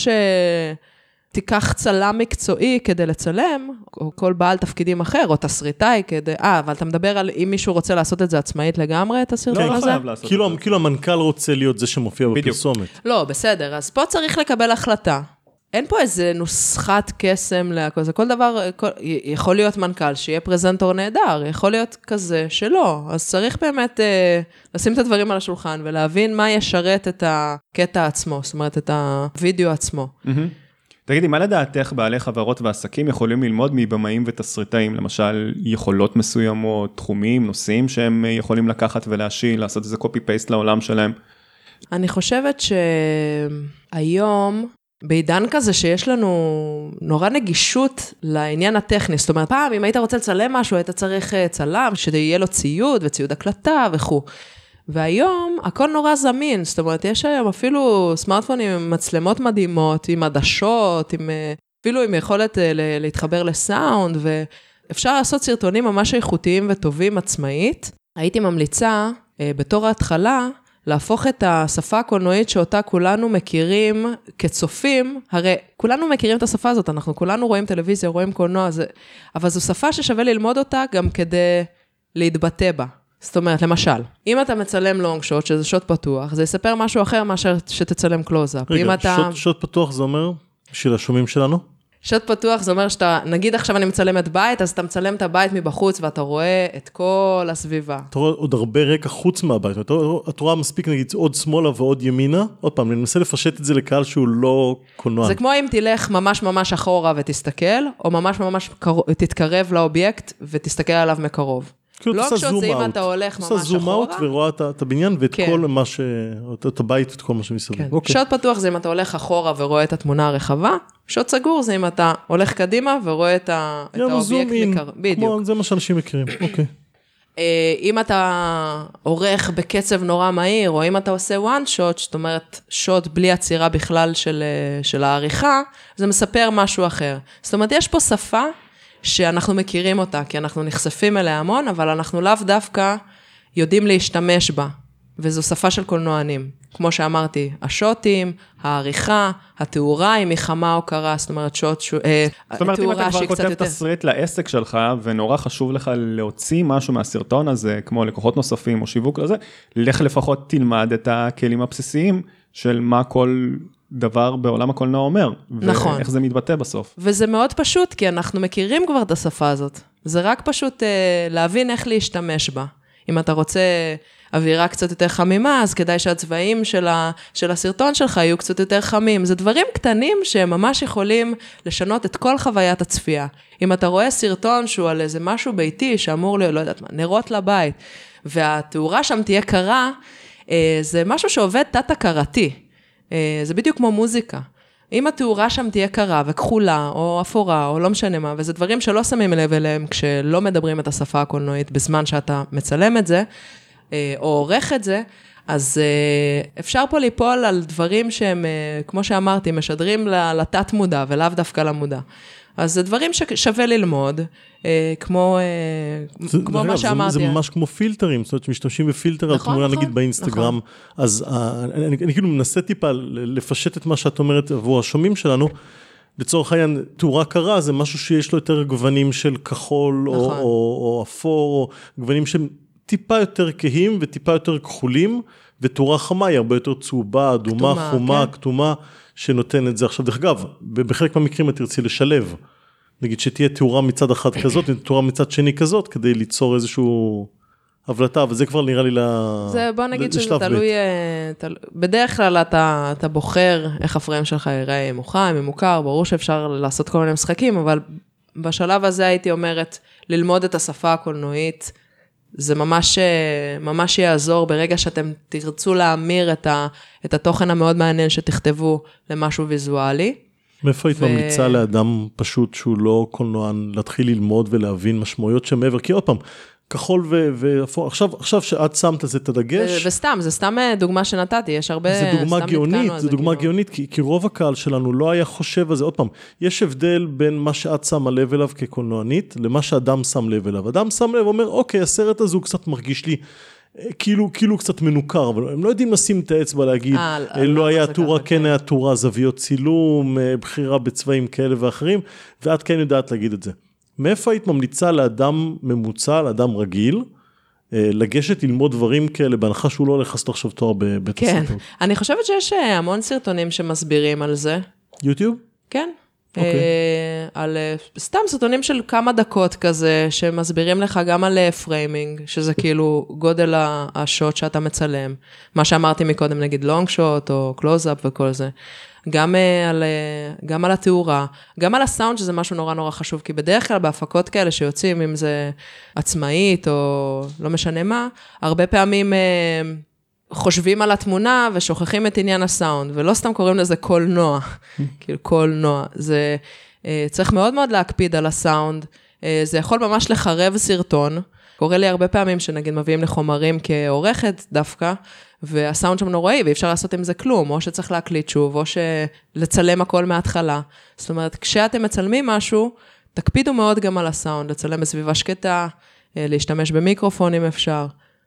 [SPEAKER 3] שתיקח צלם מקצועי כדי לצלם, או כל בעל תפקידים אחר, או תסריטאי כדי... אה, אבל אתה מדבר על אם מישהו רוצה לעשות את זה עצמאית לגמרי, את הסרטון
[SPEAKER 2] לא, לא
[SPEAKER 3] הזה?
[SPEAKER 2] חייב לעשות
[SPEAKER 4] כאילו,
[SPEAKER 2] את זה.
[SPEAKER 4] כאילו המנכ"ל רוצה להיות זה שמופיע
[SPEAKER 2] בדיוק.
[SPEAKER 4] בפרסומת.
[SPEAKER 3] לא, בסדר. אז פה צריך לקבל החלטה. אין פה איזה נוסחת קסם להכל, זה כל דבר, כל, יכול להיות מנכ"ל שיהיה פרזנטור נהדר, יכול להיות כזה שלא, אז צריך באמת אה, לשים את הדברים על השולחן ולהבין מה ישרת את הקטע עצמו, זאת אומרת, את הווידאו עצמו.
[SPEAKER 2] Mm-hmm. תגידי, מה לדעתך בעלי חברות ועסקים יכולים ללמוד מבמאים ותסריטאים, למשל יכולות מסוימות, תחומים, נושאים שהם יכולים לקחת ולהשיל, לעשות איזה קופי פייסט לעולם שלהם?
[SPEAKER 3] אני חושבת שהיום בעידן כזה שיש לנו נורא נגישות לעניין הטכני, זאת אומרת, פעם אם היית רוצה לצלם משהו, היית צריך אה, צלם, שיהיה לו ציוד וציוד הקלטה וכו'. והיום הכל נורא זמין, זאת אומרת, יש היום אפילו סמארטפונים עם מצלמות מדהימות, עם עדשות, עם, אה, אפילו עם יכולת אה, להתחבר לסאונד, ואפשר לעשות סרטונים ממש איכותיים וטובים עצמאית. הייתי ממליצה, בתור ההתחלה, להפוך את השפה הקולנועית שאותה כולנו מכירים כצופים, הרי כולנו מכירים את השפה הזאת, אנחנו כולנו רואים טלוויזיה, רואים קולנוע, זה, אבל זו שפה ששווה ללמוד אותה גם כדי להתבטא בה. זאת אומרת, למשל, אם אתה מצלם long shot, שזה shot פתוח, זה יספר משהו אחר מאשר שתצלם קלוזאפ.
[SPEAKER 4] רגע,
[SPEAKER 3] אתה...
[SPEAKER 4] shot, shot פתוח זה אומר, בשביל השומעים שלנו?
[SPEAKER 3] shot פתוח זה אומר שאתה, נגיד עכשיו אני מצלמת בית, אז אתה מצלם את הבית מבחוץ ואתה רואה את כל הסביבה.
[SPEAKER 4] אתה רואה עוד הרבה רקע חוץ מהבית, אתה, את רואה מספיק נגיד עוד שמאלה ועוד ימינה, עוד פעם, אני מנסה לפשט את זה לקהל שהוא לא קולנוען.
[SPEAKER 3] זה כמו אם תלך ממש ממש אחורה ותסתכל, או ממש ממש תתקרב לאובייקט ותסתכל עליו מקרוב.
[SPEAKER 4] כאילו
[SPEAKER 3] לא
[SPEAKER 4] עושה zoom
[SPEAKER 3] אם אתה הולך ממש אחורה.
[SPEAKER 4] עושה zoom out ורואה את הבניין ואת
[SPEAKER 3] כן.
[SPEAKER 4] כל מה ש... את הבית ואת כל מה שמסביב.
[SPEAKER 3] כן.
[SPEAKER 4] אוקיי.
[SPEAKER 3] shot פתוח זה אם אתה הולך אחורה ורואה את התמונה הרחבה, shot סגור זה אם אתה הולך קדימה ורואה את, ה... את
[SPEAKER 4] יאללה, zoom
[SPEAKER 3] האובייקט מקרוב. בדיוק.
[SPEAKER 4] כמו, זה מה שאנשים מכירים, אוקיי.
[SPEAKER 3] אה, אם אתה עורך בקצב נורא מהיר, או אם אתה עושה one shot, זאת אומרת, שוט בלי עצירה בכלל של, אה, של העריכה, זה מספר משהו אחר. זאת אומרת, יש פה שפה שאנחנו מכירים אותה, כי אנחנו נחשפים אליה המון, אבל אנחנו לאו דווקא יודעים להשתמש בה. וזו שפה של קולנוענים. כמו שאמרתי, השוטים, העריכה, התאורה, אם היא חמה או קרה, זאת אומרת, שוט, ש... אה,
[SPEAKER 2] זאת אומרת, אם אתה כבר כותב
[SPEAKER 3] יותר...
[SPEAKER 2] תסריט לעסק שלך, ונורא חשוב לך להוציא משהו מהסרטון הזה, כמו לקוחות נוספים או שיווק לזה, לך לפחות תלמד את הכלים הבסיסיים של מה כל דבר בעולם הקולנוע אומר.
[SPEAKER 3] נכון.
[SPEAKER 2] ואיך זה מתבטא בסוף.
[SPEAKER 3] וזה מאוד פשוט, כי אנחנו מכירים כבר את השפה הזאת. זה רק פשוט אה, להבין איך להשתמש בה. אם אתה רוצה אווירה קצת יותר חמימה, אז כדאי שהצבעים של, ה, של הסרטון שלך יהיו קצת יותר חמים. זה דברים קטנים שהם ממש יכולים לשנות את כל חוויית הצפייה. אם אתה רואה סרטון שהוא על איזה משהו ביתי שאמור להיות, לא יודעת מה, נרות לבית, והתאורה שם תהיה קרה, אה, זה משהו שעובד תת-הכרתי. אה, זה בדיוק כמו מוזיקה. אם התאורה שם תהיה קרה וכחולה, או אפורה, או לא משנה מה, וזה דברים שלא שמים לב אליהם כשלא מדברים את השפה הקולנועית בזמן שאתה מצלם את זה, אה, או עורך את זה, אז אפשר פה ליפול על דברים שהם, כמו שאמרתי, משדרים לתת מודע ולאו דווקא למודע. אז זה דברים ששווה ללמוד, כמו,
[SPEAKER 4] זה,
[SPEAKER 3] כמו
[SPEAKER 4] זה,
[SPEAKER 3] מה שאמרתי.
[SPEAKER 4] זה, זה ממש כמו פילטרים, זאת אומרת, משתמשים בפילטר
[SPEAKER 3] נכון,
[SPEAKER 4] על תמונה
[SPEAKER 3] נכון,
[SPEAKER 4] נגיד באינסטגרם,
[SPEAKER 3] נכון.
[SPEAKER 4] אז uh, אני, אני, אני כאילו מנסה טיפה לפשט את מה שאת אומרת עבור השומעים שלנו. לצורך העניין, תאורה קרה זה משהו שיש לו יותר גוונים של כחול נכון. או, או, או אפור, או גוונים שהם טיפה יותר כהים וטיפה יותר כחולים, ותאורה חמה היא הרבה יותר צהובה, אדומה,
[SPEAKER 3] כתומה,
[SPEAKER 4] חומה,
[SPEAKER 3] כן.
[SPEAKER 4] כתומה, שנותן את זה. עכשיו, דרך אגב, בחלק מהמקרים את תרצי לשלב. נגיד שתהיה תאורה מצד אחד כזאת ותאורה מצד שני כזאת כדי ליצור איזשהו הבלטה וזה כבר נראה לי ל...
[SPEAKER 3] זה בוא נגיד שזה. תלוי, אה, תל... בדרך כלל אתה, אתה בוחר איך הפריים שלך ייראה, אם הוא חם, אם הוא קר, ברור שאפשר לעשות כל מיני משחקים, אבל בשלב הזה הייתי אומרת, ללמוד את השפה הקולנועית, זה ממש, אה, ממש יעזור ברגע שאתם תרצו להמיר את, ה, את התוכן המאוד מעניין שתכתבו למשהו ויזואלי.
[SPEAKER 4] מאיפה היית
[SPEAKER 3] ו-
[SPEAKER 4] ממליצה לאדם פשוט שהוא לא קולנוען להתחיל ללמוד ולהבין משמעויות שמעבר כי עוד פעם כחול ו- ואפור עכשיו עכשיו שאת שמת על זה את
[SPEAKER 3] ו-
[SPEAKER 4] הדגש.
[SPEAKER 3] וסתם, זה סתם אה, דוגמה שנתתי, יש הרבה,
[SPEAKER 4] זה דוגמה גאונית,
[SPEAKER 3] על
[SPEAKER 4] זה דוגמה
[SPEAKER 3] כאילו.
[SPEAKER 4] גאונית, כי, כי רוב הקהל שלנו לא היה חושב על זה. עוד פעם, יש הבדל בין מה שאת שמה לב אליו כקולנוענית, למה שאדם שם לב אליו. אדם שם לב, אומר, אוקיי, הסרט הזה הוא קצת מרגיש לי... אה, כאילו, כאילו קצת מנוכר, אבל הם לא יודעים לשים את האצבע להגיד,
[SPEAKER 3] אה,
[SPEAKER 4] אה,
[SPEAKER 3] למה
[SPEAKER 4] לא היה תאורה,
[SPEAKER 3] ככה,
[SPEAKER 4] כן
[SPEAKER 3] כן.
[SPEAKER 4] היה תאורה, זוויות צילום, בחירה בצבעים כאלה ואחרים, ואת כן יודעת להגיד את זה. מאיפה היית ממליצה לאדם ממוצע, לאדם רגיל, אה, לגשת ללמוד דברים כאלה, בהנחה שהוא לא הולך לעשות עכשיו תואר בבית
[SPEAKER 3] כן,
[SPEAKER 4] הסרטון?
[SPEAKER 3] אני חושבת שיש אה, המון סרטונים שמסבירים על זה.
[SPEAKER 4] יוטיוב?
[SPEAKER 3] כן.
[SPEAKER 4] אוקיי.
[SPEAKER 3] אה, על סתם סרטונים של כמה דקות כזה, שמסבירים לך גם על framing, שזה כאילו גודל ה shot שאתה מצלם. מה שאמרתי מקודם, נגיד long shot או קלוז-אפ וכל זה. גם, אה, על, אה, גם על התאורה, גם על הסאונד, שזה משהו נורא נורא חשוב, כי בדרך כלל בהפקות כאלה שיוצאים, אם זה עצמאית או לא משנה מה, הרבה פעמים... אה, חושבים על התמונה ושוכחים את עניין הסאונד, ולא סתם קוראים לזה קולנוע, כאילו קולנוע. זה, צריך מאוד מאוד להקפיד על הסאונד, זה יכול ממש לחרב סרטון. קורה לי הרבה פעמים שנגיד מביאים לי חומרים כעורכת דווקא, והסאונד שם נוראי ואי אפשר לעשות עם זה כלום, או שצריך להקליט שוב, או שלצלם הכל מההתחלה. זאת אומרת, כשאתם מצלמים משהו, תקפידו מאוד גם על הסאונד, לצלם בסביבה שקטה, אה, להשתמש במיקרופון אם אפשר.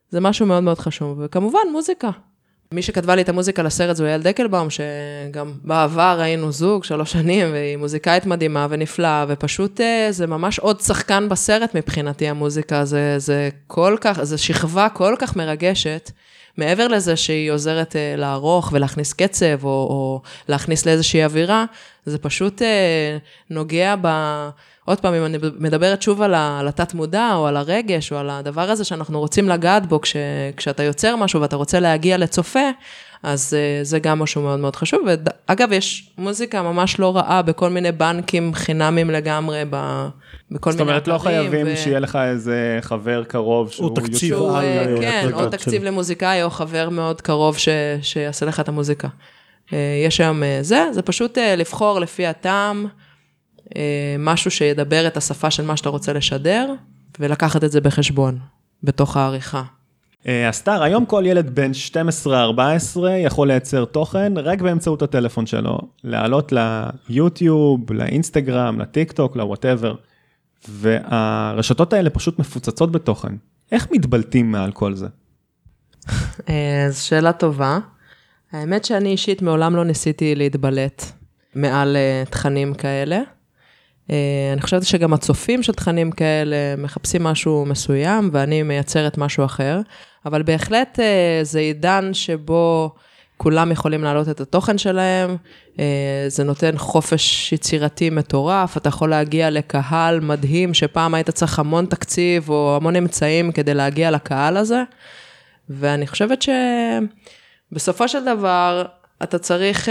[SPEAKER 3] זה משהו מאוד מאוד חשוב, וכמובן מוזיקה. מי שכתבה לי את המוזיקה לסרט זו יעל דקלבאום, שגם בעבר היינו זוג שלוש שנים, והיא מוזיקאית מדהימה ונפלאה, ופשוט אה, זה ממש עוד שחקן בסרט מבחינתי, המוזיקה. זה, זה כל כך, זו שכבה כל כך מרגשת. מעבר לזה שהיא עוזרת אה, לערוך ולהכניס קצב, או, או להכניס לאיזושהי אווירה, זה פשוט אה, נוגע ב... עוד פעם, אם אני מדברת שוב על, ה, על התת-מודע, או על הרגש, או על הדבר הזה שאנחנו רוצים לגעת בו כש, כשאתה יוצר משהו ואתה רוצה להגיע לצופה, אז uh, זה גם משהו מאוד מאוד חשוב. ואגב, יש מוזיקה ממש לא רעה בכל מיני בנקים חינמים לגמרי, ב, בכל
[SPEAKER 2] זאת
[SPEAKER 3] מיני
[SPEAKER 2] אומרת, לא חייבים
[SPEAKER 3] ו-
[SPEAKER 2] שיהיה לך איזה חבר קרוב שהוא...
[SPEAKER 4] תקציב
[SPEAKER 2] יוטיוב-
[SPEAKER 3] שהוא,
[SPEAKER 4] על,
[SPEAKER 3] אה,
[SPEAKER 4] אה,
[SPEAKER 3] כן, או תקציב
[SPEAKER 4] שלו.
[SPEAKER 3] למוזיקאי, או חבר מאוד קרוב ש, שיעשה לך את המוזיקה. אה, יש היום אה, זה, זה פשוט אה, לבחור לפי הטעם, אה, משהו שידבר את השפה של מה שאתה רוצה לשדר, ולקחת את זה בחשבון, בתוך העריכה.
[SPEAKER 2] אה, הסטאר, היום כל ילד בן 12-14 יכול לייצר תוכן רק באמצעות הטלפון שלו, לעלות ליוטיוב, לאינסטגרם, לטיק טוק, ל whatever. והרשתות האלה פשוט מפוצצות בתוכן. איך מתבלטים מעל כל זה?
[SPEAKER 3] אה, זו שאלה טובה. האמת שאני אישית מעולם לא ניסיתי להתבלט מעל אה, תכנים כאלה. אה, אני חושבת שגם הצופים של תכנים כאלה מחפשים משהו מסוים, ואני מייצרת משהו אחר, אבל בהחלט אה, זה עידן שבו כולם יכולים להעלות את התוכן שלהם, אה, זה נותן חופש יצירתי מטורף, אתה יכול להגיע לקהל מדהים, שפעם היית צריך המון תקציב או המון אמצעים כדי להגיע לקהל הזה, ואני חושבת שבסופו של דבר, אתה צריך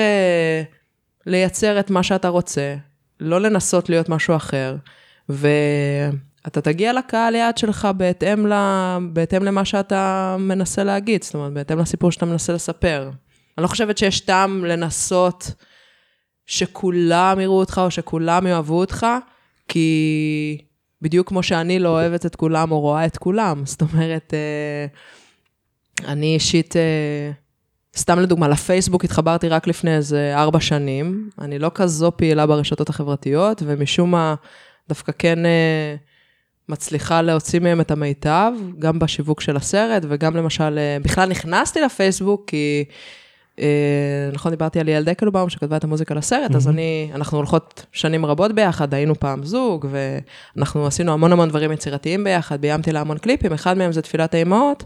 [SPEAKER 3] לייצר את מה שאתה רוצה, לא לנסות להיות משהו אחר, ואתה תגיע לקהל יעד שלך בהתאם, ל... בהתאם למה שאתה מנסה להגיד, זאת אומרת, בהתאם לסיפור שאתה מנסה לספר. אני לא חושבת שיש טעם לנסות שכולם יראו אותך או שכולם יאהבו אותך, כי בדיוק כמו שאני לא אוהבת את כולם או רואה את כולם, זאת אומרת, אה, אני אישית, אה, סתם לדוגמה, לפייסבוק התחברתי רק לפני איזה ארבע שנים. אני לא כזו פעילה ברשתות החברתיות, ומשום מה דווקא כן אה, מצליחה להוציא מהם את המיטב, גם בשיווק של הסרט, וגם למשל, אה, בכלל נכנסתי לפייסבוק, כי... אה, נכון, דיברתי על ליאל דקלבאום שכתבה את המוזיקה לסרט, אז אני, אנחנו הולכות שנים רבות ביחד, היינו פעם זוג, ואנחנו עשינו המון המון דברים יצירתיים ביחד, ביימתי לה המון קליפים, אחד מהם זה תפילת האימהות,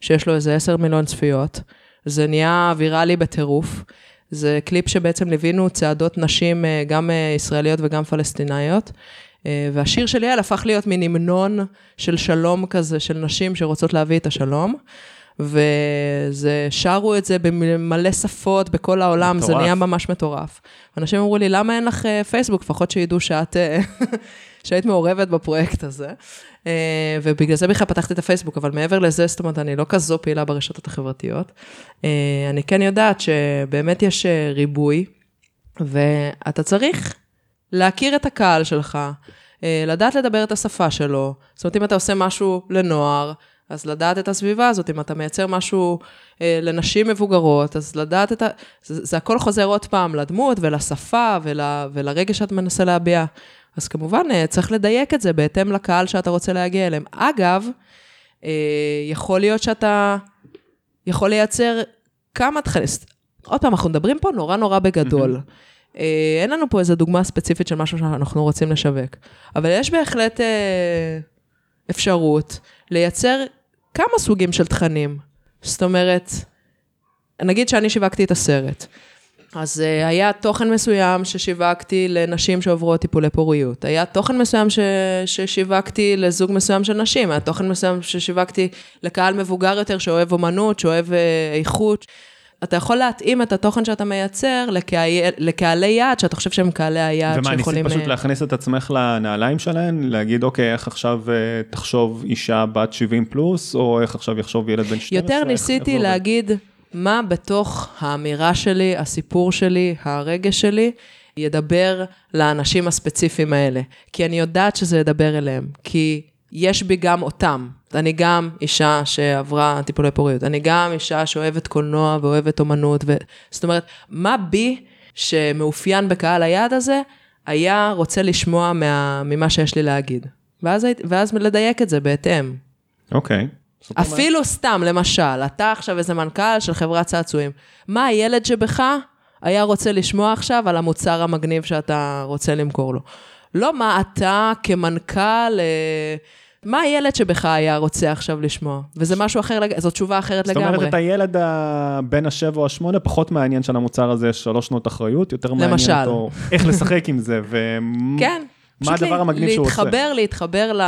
[SPEAKER 3] שיש לו איזה 10 מיליון צפיות. זה נהיה ויראלי בטירוף. זה קליפ שבעצם ליווינו צעדות נשים, אה, גם אה, ישראליות וגם פלסטינאיות. אה, והשיר של יעל הפך להיות מין המנון של שלום כזה, של נשים שרוצות להביא את השלום. וזה, שרו את זה במלא שפות בכל העולם, זה
[SPEAKER 2] מטורף.
[SPEAKER 3] נהיה ממש מטורף. אנשים אמרו לי, למה אין לך פייסבוק? לפחות שידעו שאת, שהיית מעורבת בפרויקט הזה. אה, ובגלל זה בכלל פתחתי את הפייסבוק, אבל מעבר לזה, זאת אומרת, אני לא כזו פעילה ברשתות החברתיות. אה, אני כן יודעת שבאמת יש אה, ריבוי, ואתה צריך להכיר את הקהל שלך, לדעת לדבר את השפה שלו. זאת אומרת, אם אתה עושה משהו לנוער, אז לדעת את הסביבה הזאת, אם אתה מייצר משהו אה, לנשים מבוגרות, אז לדעת את ה... זה, זה הכל חוזר עוד פעם לדמות ולשפה ול, ולרגע שאת מנסה להביע. אז כמובן, אה, צריך לדייק את זה בהתאם לקהל שאתה רוצה להגיע אליהם. אגב, אה, יכול להיות שאתה יכול לייצר כמה תכנים. עוד פעם, אנחנו מדברים פה נורא נורא בגדול. אה, אין לנו פה איזו דוגמה ספציפית של משהו שאנחנו רוצים לשווק. אבל יש בהחלט אה, אפשרות לייצר כמה סוגים של תכנים. זאת אומרת, נגיד שאני שיווקתי את הסרט. אז uh, היה תוכן מסוים ששיווקתי לנשים שעוברות טיפולי פוריות. היה תוכן מסוים ש... ששיווקתי לזוג מסוים של נשים. היה תוכן מסוים ששיווקתי לקהל מבוגר יותר שאוהב אומנות, שאוהב uh, איכות. אתה יכול להתאים את התוכן שאתה מייצר לקהל, לקהלי יעד, שאתה חושב שהם קהלי היעד
[SPEAKER 2] ומה,
[SPEAKER 3] שיכולים...
[SPEAKER 2] ומה, ניסית פשוט להכניס את עצמך לנעליים שלהן? להגיד, אוקיי, איך עכשיו תחשוב אישה בת 70 פלוס, או איך עכשיו יחשוב ילד בן 12?
[SPEAKER 3] יותר ניסיתי להגיד... מה בתוך האמירה שלי, הסיפור שלי, הרגש שלי, ידבר לאנשים הספציפיים האלה. כי אני יודעת שזה ידבר אליהם, כי יש בי גם אותם. אני גם אישה שעברה טיפולי פוריות, אני גם אישה שאוהבת קולנוע ואוהבת אומנות, ו... זאת אומרת, מה בי שמאופיין בקהל היעד הזה, היה רוצה לשמוע מה... ממה שיש לי להגיד. ואז, ואז לדייק את זה בהתאם.
[SPEAKER 2] אוקיי. Okay.
[SPEAKER 3] אפילו. סתם, למשל, אתה עכשיו איזה מנכ"ל של חברת צעצועים. מה הילד שבך היה רוצה לשמוע עכשיו על המוצר המגניב שאתה רוצה למכור לו? לא מה אתה כמנכ"ל, אה, מה הילד שבך היה רוצה עכשיו לשמוע? וזה משהו אחר, זו תשובה אחרת
[SPEAKER 2] זאת
[SPEAKER 3] לגמרי.
[SPEAKER 2] זאת אומרת, את הילד בין השבע או השמונה, פחות מעניין שלמוצר הזה יש שלוש שנות אחריות, יותר מעניין למשל. אותו איך לשחק עם זה, ו...
[SPEAKER 3] כן.
[SPEAKER 2] הדבר המגניב שהוא עושה.
[SPEAKER 3] להתחבר, להתחבר ל...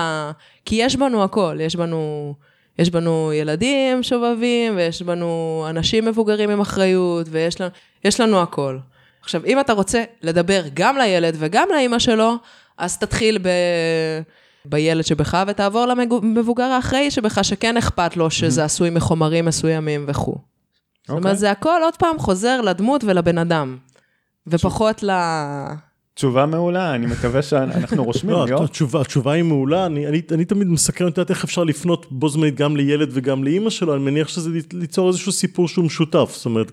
[SPEAKER 3] כי יש בנו הכל, יש בנו... יש בנו ילדים שובבים, ויש בנו אנשים מבוגרים עם אחריות, ויש לנו, לנו הכל. עכשיו, אם אתה רוצה לדבר גם לילד וגם לאימא שלו, אז תתחיל ב... בילד שבך ותעבור למבוגר האחראי שבך, שכן אכפת לו שזה עשוי מחומרים מסוימים וכו'. Okay. זאת אומרת, אוקיי. זה הכל עוד פעם חוזר לדמות ולבן אדם, ופחות ל...
[SPEAKER 2] תשובה מעולה, אני מקווה שאנחנו רושמים,
[SPEAKER 4] לא, התשובה, התשובה היא מעולה, אני, אני, אני תמיד מסקרן אותה איך אפשר לפנות בו זמנית גם לילד וגם לאימא שלו, אני מניח שזה ליצור איזשהו סיפור שהוא משותף, זאת אומרת...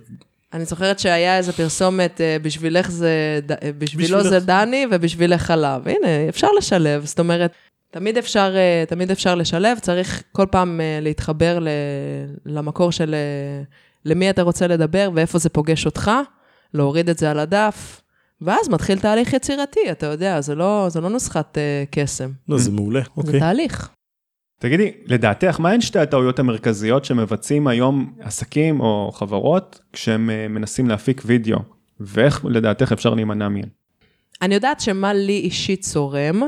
[SPEAKER 3] אני זוכרת שהיה איזה פרסומת, אה, בשבילך זה, אה, בשבילו בשביל זה דני ובשבילך חלב. הנה, אפשר לשלב, זאת אומרת, תמיד אפשר, אה, תמיד אפשר לשלב, צריך כל פעם להתחבר למקור של למי אתה רוצה לדבר ואיפה זה פוגש אותך, להוריד את זה על הדף. ואז מתחיל תהליך יצירתי, אתה יודע, זה לא, זה לא נוסחת uh, קסם.
[SPEAKER 4] לא, זה מעולה, אוקיי.
[SPEAKER 3] זה תהליך.
[SPEAKER 2] תגידי, לדעתך, מה הן שתי הטעויות המרכזיות שמבצעים היום עסקים או חברות כשהם uh, מנסים להפיק וידאו, ואיך לדעתך אפשר להימנע מהן?
[SPEAKER 3] אני יודעת שמה לי אישית צורם,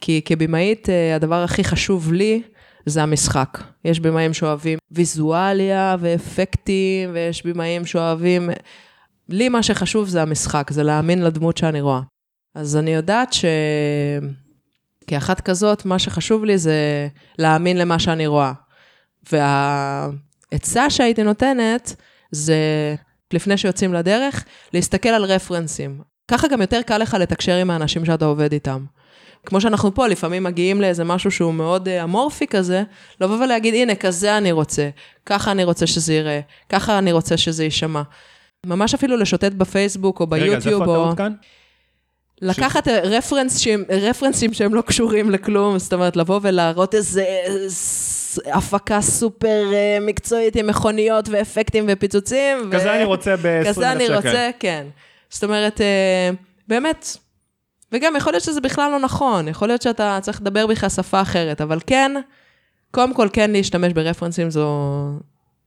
[SPEAKER 3] כי כבמאית uh, הדבר הכי חשוב לי זה המשחק. יש במאים שאוהבים ויזואליה ואפקטים, ויש במאים שאוהבים... לי מה שחשוב זה המשחק, זה להאמין לדמות שאני רואה. אז אני יודעת ש... כאחת כזאת, מה שחשוב לי זה להאמין למה שאני רואה. והעצה שהייתי נותנת זה, לפני שיוצאים לדרך, להסתכל על רפרנסים. ככה גם יותר קל לך לתקשר עם האנשים שאתה עובד איתם. כמו שאנחנו פה, לפעמים מגיעים לאיזה משהו שהוא מאוד אה, אמורפי כזה, לבוא ולהגיד, הנה, כזה אני רוצה, ככה אני רוצה שזה ייראה, ככה אני רוצה שזה יישמע. ממש אפילו לשוטט בפייסבוק או ביוטיוב. רגע, אז איפה
[SPEAKER 2] הטעות כאן?
[SPEAKER 3] לקחת ש... רפרנסים, רפרנסים שהם לא קשורים לכלום, זאת אומרת, לבוא ולהראות איזה הפקה סופר אה, מקצועית עם מכוניות ואפקטים ופיצוצים.
[SPEAKER 2] כזה ו... אני רוצה ב-20 אלף שקל.
[SPEAKER 3] כזה אני רוצה, כן. זאת אומרת, אה, באמת, וגם יכול להיות שזה בכלל לא נכון, יכול להיות שאתה צריך לדבר בכלל שפה אחרת, אבל כן, קודם כל כן להשתמש ברפרנסים זו,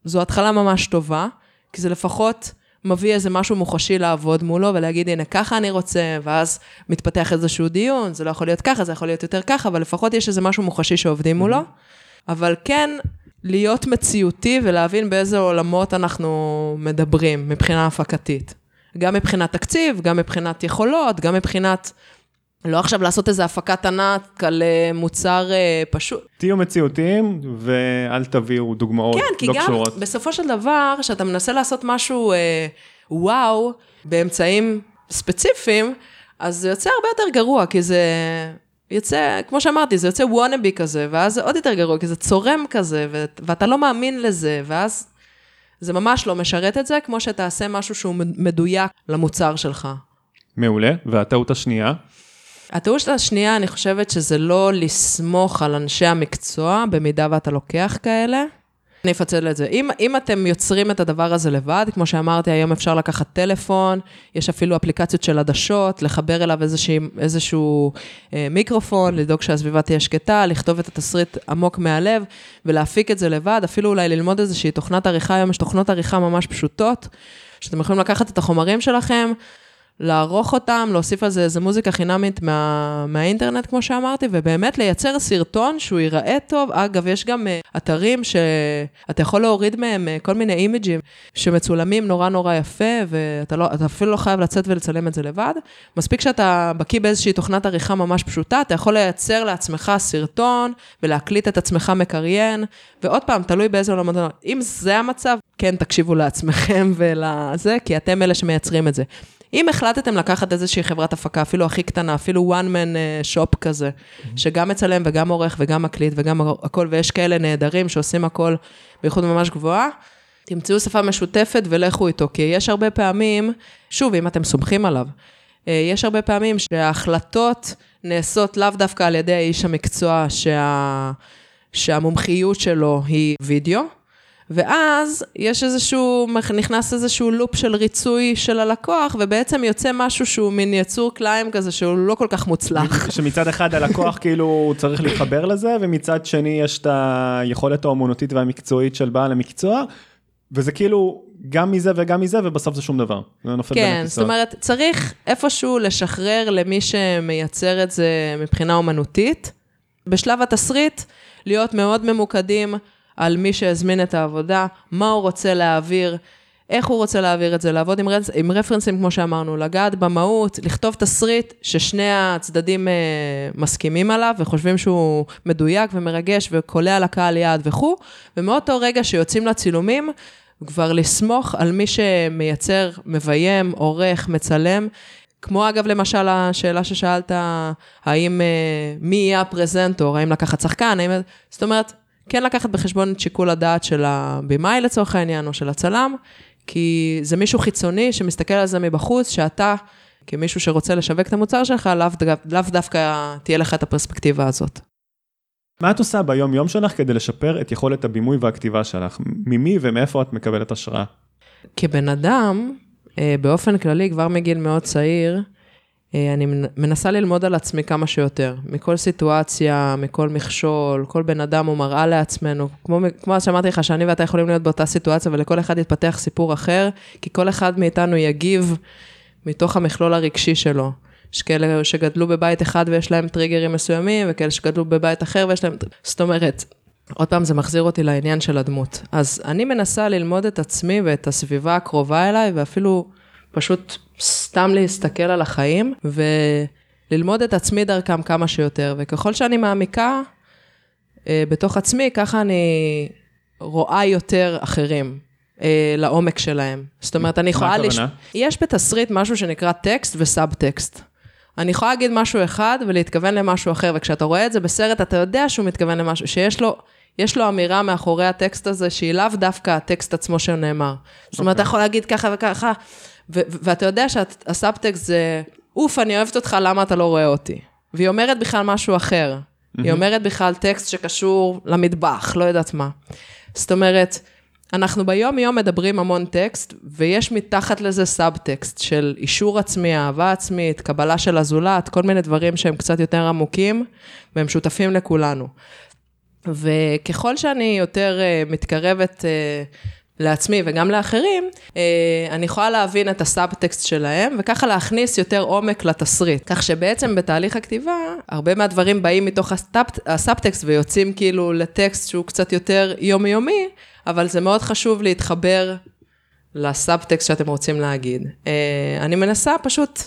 [SPEAKER 3] זו התחלה ממש טובה, כי זה לפחות... מביא איזה משהו מוחשי לעבוד מולו ולהגיד, הנה, ככה אני רוצה, ואז מתפתח איזשהו דיון, זה לא יכול להיות ככה, זה יכול להיות יותר ככה, אבל לפחות יש איזה משהו מוחשי שעובדים מולו. אבל כן, להיות מציאותי ולהבין באיזה עולמות אנחנו מדברים מבחינה הפקתית. גם מבחינת תקציב, גם מבחינת יכולות, גם מבחינת... לא עכשיו לעשות איזה הפקת ענק על אה, מוצר אה, פשוט.
[SPEAKER 2] תהיו מציאותיים ואל תביאו דוגמאות לא קשורות. כן, כי
[SPEAKER 3] גם בסופו של דבר, כשאתה מנסה לעשות משהו אה, וואו באמצעים ספציפיים, אז זה יוצא הרבה יותר גרוע, כי זה יוצא, כמו שאמרתי, זה יוצא וונאבי כזה, ואז זה עוד יותר גרוע, כי זה צורם כזה, ו- ואתה לא מאמין לזה, ואז זה ממש לא משרת את זה, כמו שתעשה משהו שהוא מדויק למוצר שלך.
[SPEAKER 2] מעולה, והטעות השנייה?
[SPEAKER 3] הטעות השנייה, אני חושבת שזה לא לסמוך על אנשי המקצוע, במידה ואתה לוקח כאלה. אני אפצל את זה. אם, אם אתם יוצרים את הדבר הזה לבד, כמו שאמרתי, היום אפשר לקחת טלפון, יש אפילו אפליקציות של עדשות, לחבר אליו איזושהי, איזשהו אה, מיקרופון, לדאוג שהסביבה תהיה שקטה, לכתוב את התסריט עמוק מהלב ולהפיק את זה לבד, אפילו אולי ללמוד איזושהי תוכנת עריכה, היום יש תוכנות עריכה ממש פשוטות. שאתם יכולים לקחת את החומרים שלכם, לערוך אותם, להוסיף על זה איזה מוזיקה חינמית מה, מהאינטרנט, כמו שאמרתי, ובאמת לייצר סרטון שהוא ייראה טוב. אגב, יש גם uh, אתרים שאתה יכול להוריד מהם uh, כל מיני אימג'ים שמצולמים נורא נורא יפה, ואתה לא, אפילו לא חייב לצאת ולצלם את זה לבד. מספיק שאתה בקיא באיזושהי תוכנת עריכה ממש פשוטה, אתה יכול לייצר לעצמך סרטון ולהקליט את עצמך מקריין, ועוד פעם, תלוי באיזה עולמות. אם זה המצב, כן, תקשיבו לעצמכם ולזה, כי אתם אלה שמייצרים את זה. אם החלטתם לקחת איזושהי חברת הפקה, אפילו הכי קטנה, אפילו one man אה, shop כזה, mm-hmm. שגם מצלם וגם עורך וגם מקליט וגם הכל, ויש כאלה נהדרים שעושים הכל באיכות ממש גבוהה, תמצאו שפה משותפת ולכו איתו, כי יש הרבה פעמים, שוב, אם אתם סומכים עליו, אה, יש הרבה פעמים שההחלטות נעשות לאו דווקא על ידי איש המקצוע שה... שהמומחיות שלו היא וידאו, ואז יש איזשהו, נכנס איזשהו לופ של ריצוי של הלקוח, ובעצם יוצא משהו שהוא מין יצור קליים כזה, שהוא לא כל כך מוצלח.
[SPEAKER 2] שמצד אחד הלקוח כאילו צריך להתחבר לזה, ומצד שני יש את היכולת האומנותית והמקצועית של בעל המקצוע, וזה כאילו גם מזה וגם מזה, ובסוף זה שום דבר. זה נופל בין
[SPEAKER 3] הכיסאות. כן, זאת אומרת, צריך איפשהו לשחרר למי שמייצר את זה מבחינה אומנותית. בשלב התסריט, להיות מאוד ממוקדים. על מי שהזמין את העבודה, מה הוא רוצה להעביר, איך הוא רוצה להעביר את זה, לעבוד עם, רפ... עם רפרנסים, כמו שאמרנו, לגעת במהות, לכתוב תסריט ששני הצדדים אה, מסכימים עליו וחושבים שהוא מדויק ומרגש וקולע לקהל יעד וכו', ומאותו רגע שיוצאים לצילומים, כבר לסמוך על מי שמייצר, מביים, עורך, מצלם. כמו אגב, למשל, השאלה ששאלת, האם, אה, מי יהיה הפרזנטור, האם לקחת שחקן, האם... זאת אומרת, כן לקחת בחשבון את שיקול הדעת של הבמאי לצורך העניין, או של הצלם, כי זה מישהו חיצוני שמסתכל על זה מבחוץ, שאתה, כמישהו שרוצה לשווק את המוצר שלך, לאו לאו דווקא תהיה לך את הפרספקטיבה הזאת.
[SPEAKER 2] מה את עושה ביום-יום שלך כדי לשפר את יכולת הבימוי והכתיבה שלך? ממי ומאיפה את מקבלת השראה?
[SPEAKER 3] כבן אדם, אה, באופן כללי, כבר מגיל מאוד צעיר, אני מנסה ללמוד על עצמי כמה שיותר, מכל סיטואציה, מכל מכשול, כל בן אדם הוא מראה לעצמנו, כמו, כמו שאמרתי לך, שאני ואתה יכולים להיות באותה סיטואציה ולכל אחד יתפתח סיפור אחר, כי כל אחד מאיתנו יגיב מתוך המכלול הרגשי שלו. יש כאלה שגדלו בבית אחד ויש להם טריגרים מסוימים, וכאלה שגדלו בבית אחר ויש להם... זאת אומרת, עוד פעם, זה מחזיר אותי לעניין של הדמות. אז אני מנסה ללמוד את עצמי ואת הסביבה הקרובה אליי, ואפילו פשוט סתם להסתכל על החיים וללמוד את עצמי דרכם כמה שיותר. וככל שאני מעמיקה אה, בתוך עצמי, ככה אני רואה יותר אחרים. אה, לעומק שלהם. זאת אומרת, אני יכולה...
[SPEAKER 2] מה הכוונה? לש...
[SPEAKER 3] יש בתסריט משהו שנקרא טקסט וסאב-טקסט. אני יכולה להגיד משהו אחד ולהתכוון למשהו אחר, וכשאתה רואה את זה בסרט, אתה יודע שהוא מתכוון למשהו, שיש לו, יש לו אמירה מאחורי הטקסט הזה, שהיא לאו דווקא הטקסט עצמו שנאמר. אוקיי. זאת אומרת, אתה אוקיי. יכול להגיד ככה וככה, ואתה יודע שהסאבטקסט זה, אוף, אני אוהבת אותך, למה אתה לא רואה אותי? והיא אומרת בכלל משהו אחר. אמ-הממ. היא אומרת בכלל טקסט שקשור למטבח, לא יודעת מה. זאת אומרת, אנחנו ביום-יום מדברים המון טקסט, ויש מתחת לזה סאבטקסט של אישור עצמי, אהבה עצמית, קבלה של הזולת, כל מיני דברים שהם קצת יותר עמוקים, והם שותפים לכולנו. וככל שאני יותר אה, מתקרבת אה, לעצמי וגם לאחרים, אה, אני יכולה להבין את הסאבטקסט שלהם, וככה להכניס יותר עומק לתסריט. כך שבעצם בתהליך הכתיבה, הרבה מהדברים באים מתוך הסאבטקסט ויוצאים כאילו לטקסט שהוא קצת יותר יומיומי, אבל זה מאוד חשוב להתחבר לסאבטקסט שאתם רוצים להגיד. אה, אני מנסה פשוט...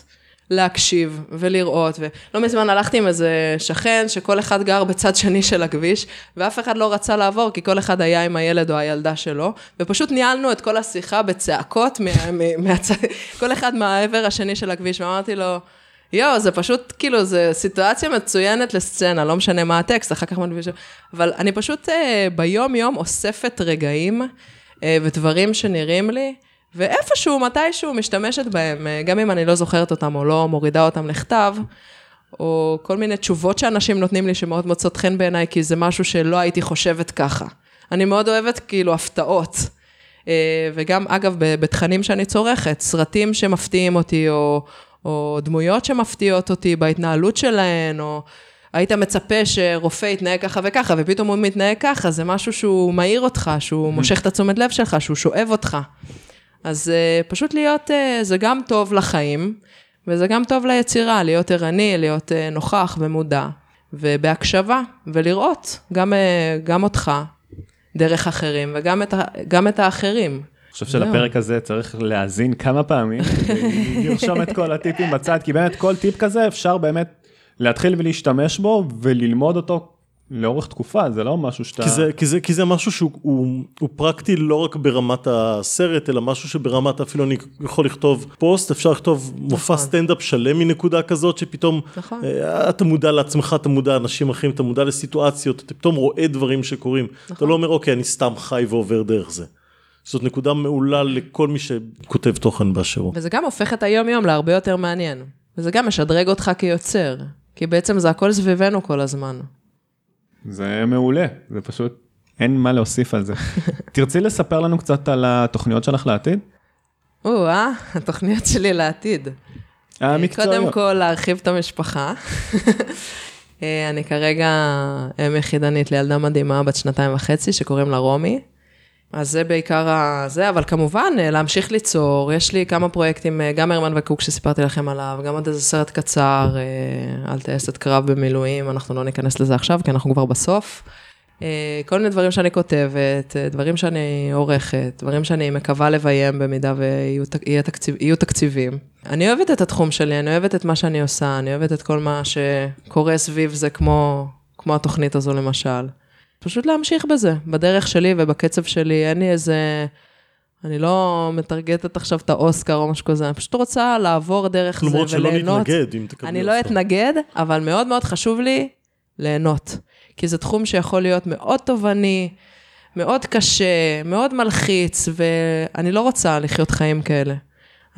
[SPEAKER 3] להקשיב ולראות, ולא מזמן הלכתי עם איזה שכן שכל אחד גר בצד שני של הכביש, ואף אחד לא רצה לעבור, כי כל אחד היה עם הילד או הילדה שלו, ופשוט ניהלנו את כל השיחה בצעקות, מה, מהצד, כל אחד מהעבר השני של הכביש, ואמרתי לו, יואו, זה פשוט, כאילו, זו סיטואציה מצוינת לסצנה, לא משנה מה הטקסט, אחר כך מדביש, אבל אני פשוט אה, ביום-יום אוספת רגעים אה, ודברים שנראים לי, ואיפשהו, מתישהו, משתמשת בהם, אה, גם אם אני לא זוכרת אותם או לא מורידה אותם לכתב, או כל מיני תשובות שאנשים נותנים לי שמאוד מוצאות חן בעיניי, כי זה משהו שלא הייתי חושבת ככה. אני מאוד אוהבת כאילו הפתעות. אה, וגם, אגב, בתכנים שאני צורכת, סרטים שמפתיעים אותי, או, או דמויות שמפתיעות אותי בהתנהלות שלהן, או היית מצפה שרופא יתנהג ככה וככה, ופתאום הוא מתנהג ככה, זה משהו שהוא מעיר אותך, שהוא מושך את התשומת לב שלך, שהוא שואב אותך. אז uh, פשוט להיות, uh, זה גם טוב לחיים, וזה גם טוב ליצירה, להיות ערני, להיות uh, נוכח ומודע, ובהקשבה, ולראות גם, uh, גם אותך דרך אחרים, וגם את, גם את האחרים.
[SPEAKER 2] אני חושב שלפרק הזה צריך להאזין כמה פעמים, ולרשום את כל הטיפים בצד, כי באמת כל טיפ כזה אפשר באמת להתחיל ולהשתמש בו וללמוד אותו לאורך תקופה, זה לא משהו שאתה...
[SPEAKER 4] כי זה, כי זה, כי זה משהו שהוא הוא, הוא פרקטי לא רק ברמת הסרט, אלא משהו שברמת אפילו אני יכול לכתוב פוסט, אפשר לכתוב נכון. מופע סטנדאפ שלם מנקודה כזאת, שפתאום נכון. אה, אתה מודע לעצמך, אתה מודע לאנשים אחרים, אתה מודע לסיטואציות, אתה פתאום רואה דברים שקורים. נכון. אתה לא אומר, אוקיי, אני סתם חי ועובר דרך זה. זאת נקודה מעולה לכל מי שכותב תוכן באשר הוא.
[SPEAKER 3] וזה גם הופך את היום-יום להרבה יותר מעניין. וזה גם משדרג אותך כיוצר. כי בעצם זה הכל סביבנו כל הזמן.
[SPEAKER 2] זה מעולה, זה פשוט, אין מה להוסיף על זה. תרצי לספר לנו קצת על התוכניות שלך לעתיד?
[SPEAKER 3] או-אה, התוכניות שלי לעתיד.
[SPEAKER 2] המקצועיות.
[SPEAKER 3] קודם כל, להרחיב את המשפחה. אה, אני כרגע אם יחידנית לילדה מדהימה בת שנתיים וחצי, שקוראים לה רומי. אז זה בעיקר זה, אבל כמובן, אה, להמשיך ליצור, יש לי כמה פרויקטים, אה, גם הרמן וקוק שסיפרתי לכם עליו, גם עוד איזה סרט קצר, אה, על טייסת קרב במילואים, אנחנו לא ניכנס לזה עכשיו, כי אנחנו כבר בסוף. כל מיני דברים שאני כותבת, דברים שאני עורכת, דברים שאני מקווה לביים במידה ויהיו תקציב, תקציבים. אני אוהבת את התחום שלי, אני אוהבת את מה שאני עושה, אני אוהבת את כל מה שקורה סביב זה, כמו, כמו התוכנית הזו למשל. פשוט להמשיך בזה, בדרך שלי ובקצב שלי, אין לי איזה... אני לא מטרגטת עכשיו את האוסקר או משהו כזה, אני פשוט רוצה לעבור דרך זה וליהנות.
[SPEAKER 4] למרות שלא להתנגד אם תקבלי
[SPEAKER 3] אני לא אתנגד, אבל מאוד מאוד חשוב לי ליהנות. כי זה תחום שיכול להיות מאוד תובעני, מאוד קשה, מאוד מלחיץ, ואני לא רוצה לחיות חיים כאלה.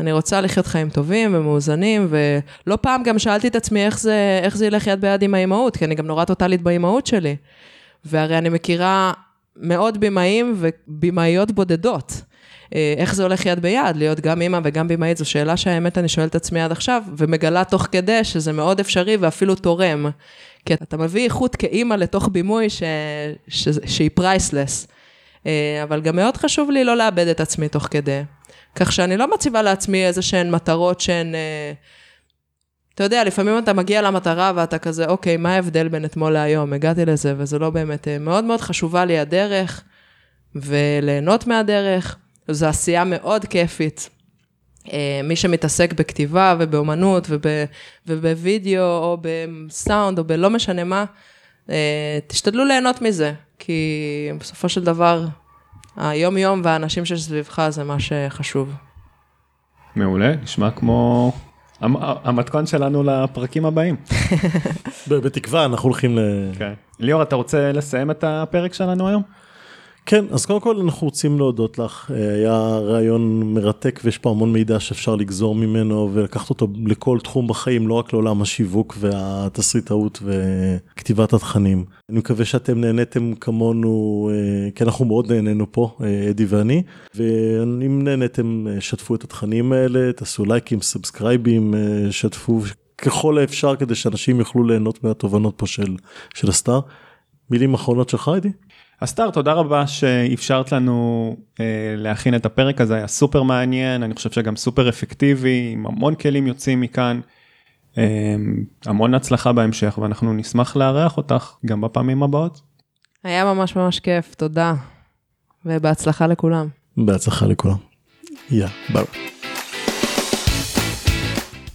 [SPEAKER 3] אני רוצה לחיות חיים טובים ומאוזנים, ולא פעם גם שאלתי את עצמי איך זה, איך זה ילך יד ביד עם האימהות, כי אני גם נורא טוטאלית באימהות שלי. והרי אני מכירה מאות במאים ובמאיות בודדות. אה, איך זה הולך יד ביד, להיות גם אימא וגם במאית, זו שאלה שהאמת אני שואלת את עצמי עד עכשיו, ומגלה תוך כדי שזה מאוד אפשרי ואפילו תורם. כי אתה מביא איכות כאימא לתוך בימוי ש... ש... שהיא פרייסלס. אה, אבל גם מאוד חשוב לי לא לאבד את עצמי תוך כדי. כך שאני לא מציבה לעצמי איזה שהן מטרות שהן... אתה יודע, לפעמים אתה מגיע למטרה ואתה כזה, אוקיי, מה ההבדל בין אתמול להיום? הגעתי לזה, וזה לא באמת, אה, מאוד מאוד חשובה לי הדרך, וליהנות מהדרך. זו עשייה מאוד כיפית. אה, מי שמתעסק בכתיבה ובאומנות וב, ובווידאו או בסאונד או בלא משנה מה, אה, תשתדלו ליהנות מזה, כי בסופו של דבר, היום-יום והאנשים שסביבך זה מה שחשוב.
[SPEAKER 2] מעולה, נשמע כמו המתכון שלנו לפרקים הבאים.
[SPEAKER 4] בתקווה אנחנו הולכים ל...
[SPEAKER 2] כן. ליאור, אתה רוצה לסיים את הפרק שלנו היום?
[SPEAKER 4] כן, אז קודם כל אנחנו רוצים להודות לך, אה, היה רעיון מרתק ויש פה המון מידע שאפשר לגזור ממנו ולקחת אותו לכל תחום בחיים, לא רק לעולם השיווק והתסריטאות וכתיבת התכנים. אני מקווה שאתם נהניתם כמונו, אה, כי אנחנו מאוד נהנינו פה, אה, אדי ואני, ואם נהניתם, שתפו את התכנים האלה, תעשו לייקים, subscribe ים, שתפו ככל האפשר כדי שאנשים יוכלו ליהנות מהתובנות פה של, של אסתר. מילים אחרונות שלך, אדי?
[SPEAKER 2] אסתר, תודה רבה שאפשרת לנו אה, להכין את הפרק הזה, היה סופר מעניין, אני חושב שגם סופר אפקטיבי, עם המון כלים יוצאים מכאן. אה, המון הצלחה בהמשך, ואנחנו נשמח לארח אותך גם בפעמים הבאות.
[SPEAKER 3] היה ממש ממש כיף, תודה. ובהצלחה לכולם.
[SPEAKER 4] בהצלחה לכולם. יא, ביי.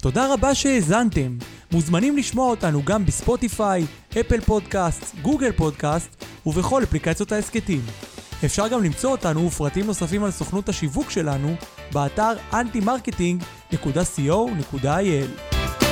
[SPEAKER 1] תודה רבה שהאזנתם. מוזמנים לשמוע אותנו גם בספוטיפיי, אפל פודקאסט, גוגל פודקאסט ובכל אפליקציות ההסכתים. אפשר גם למצוא אותנו ופרטים נוספים על סוכנות השיווק שלנו באתר antimarketing.co.il.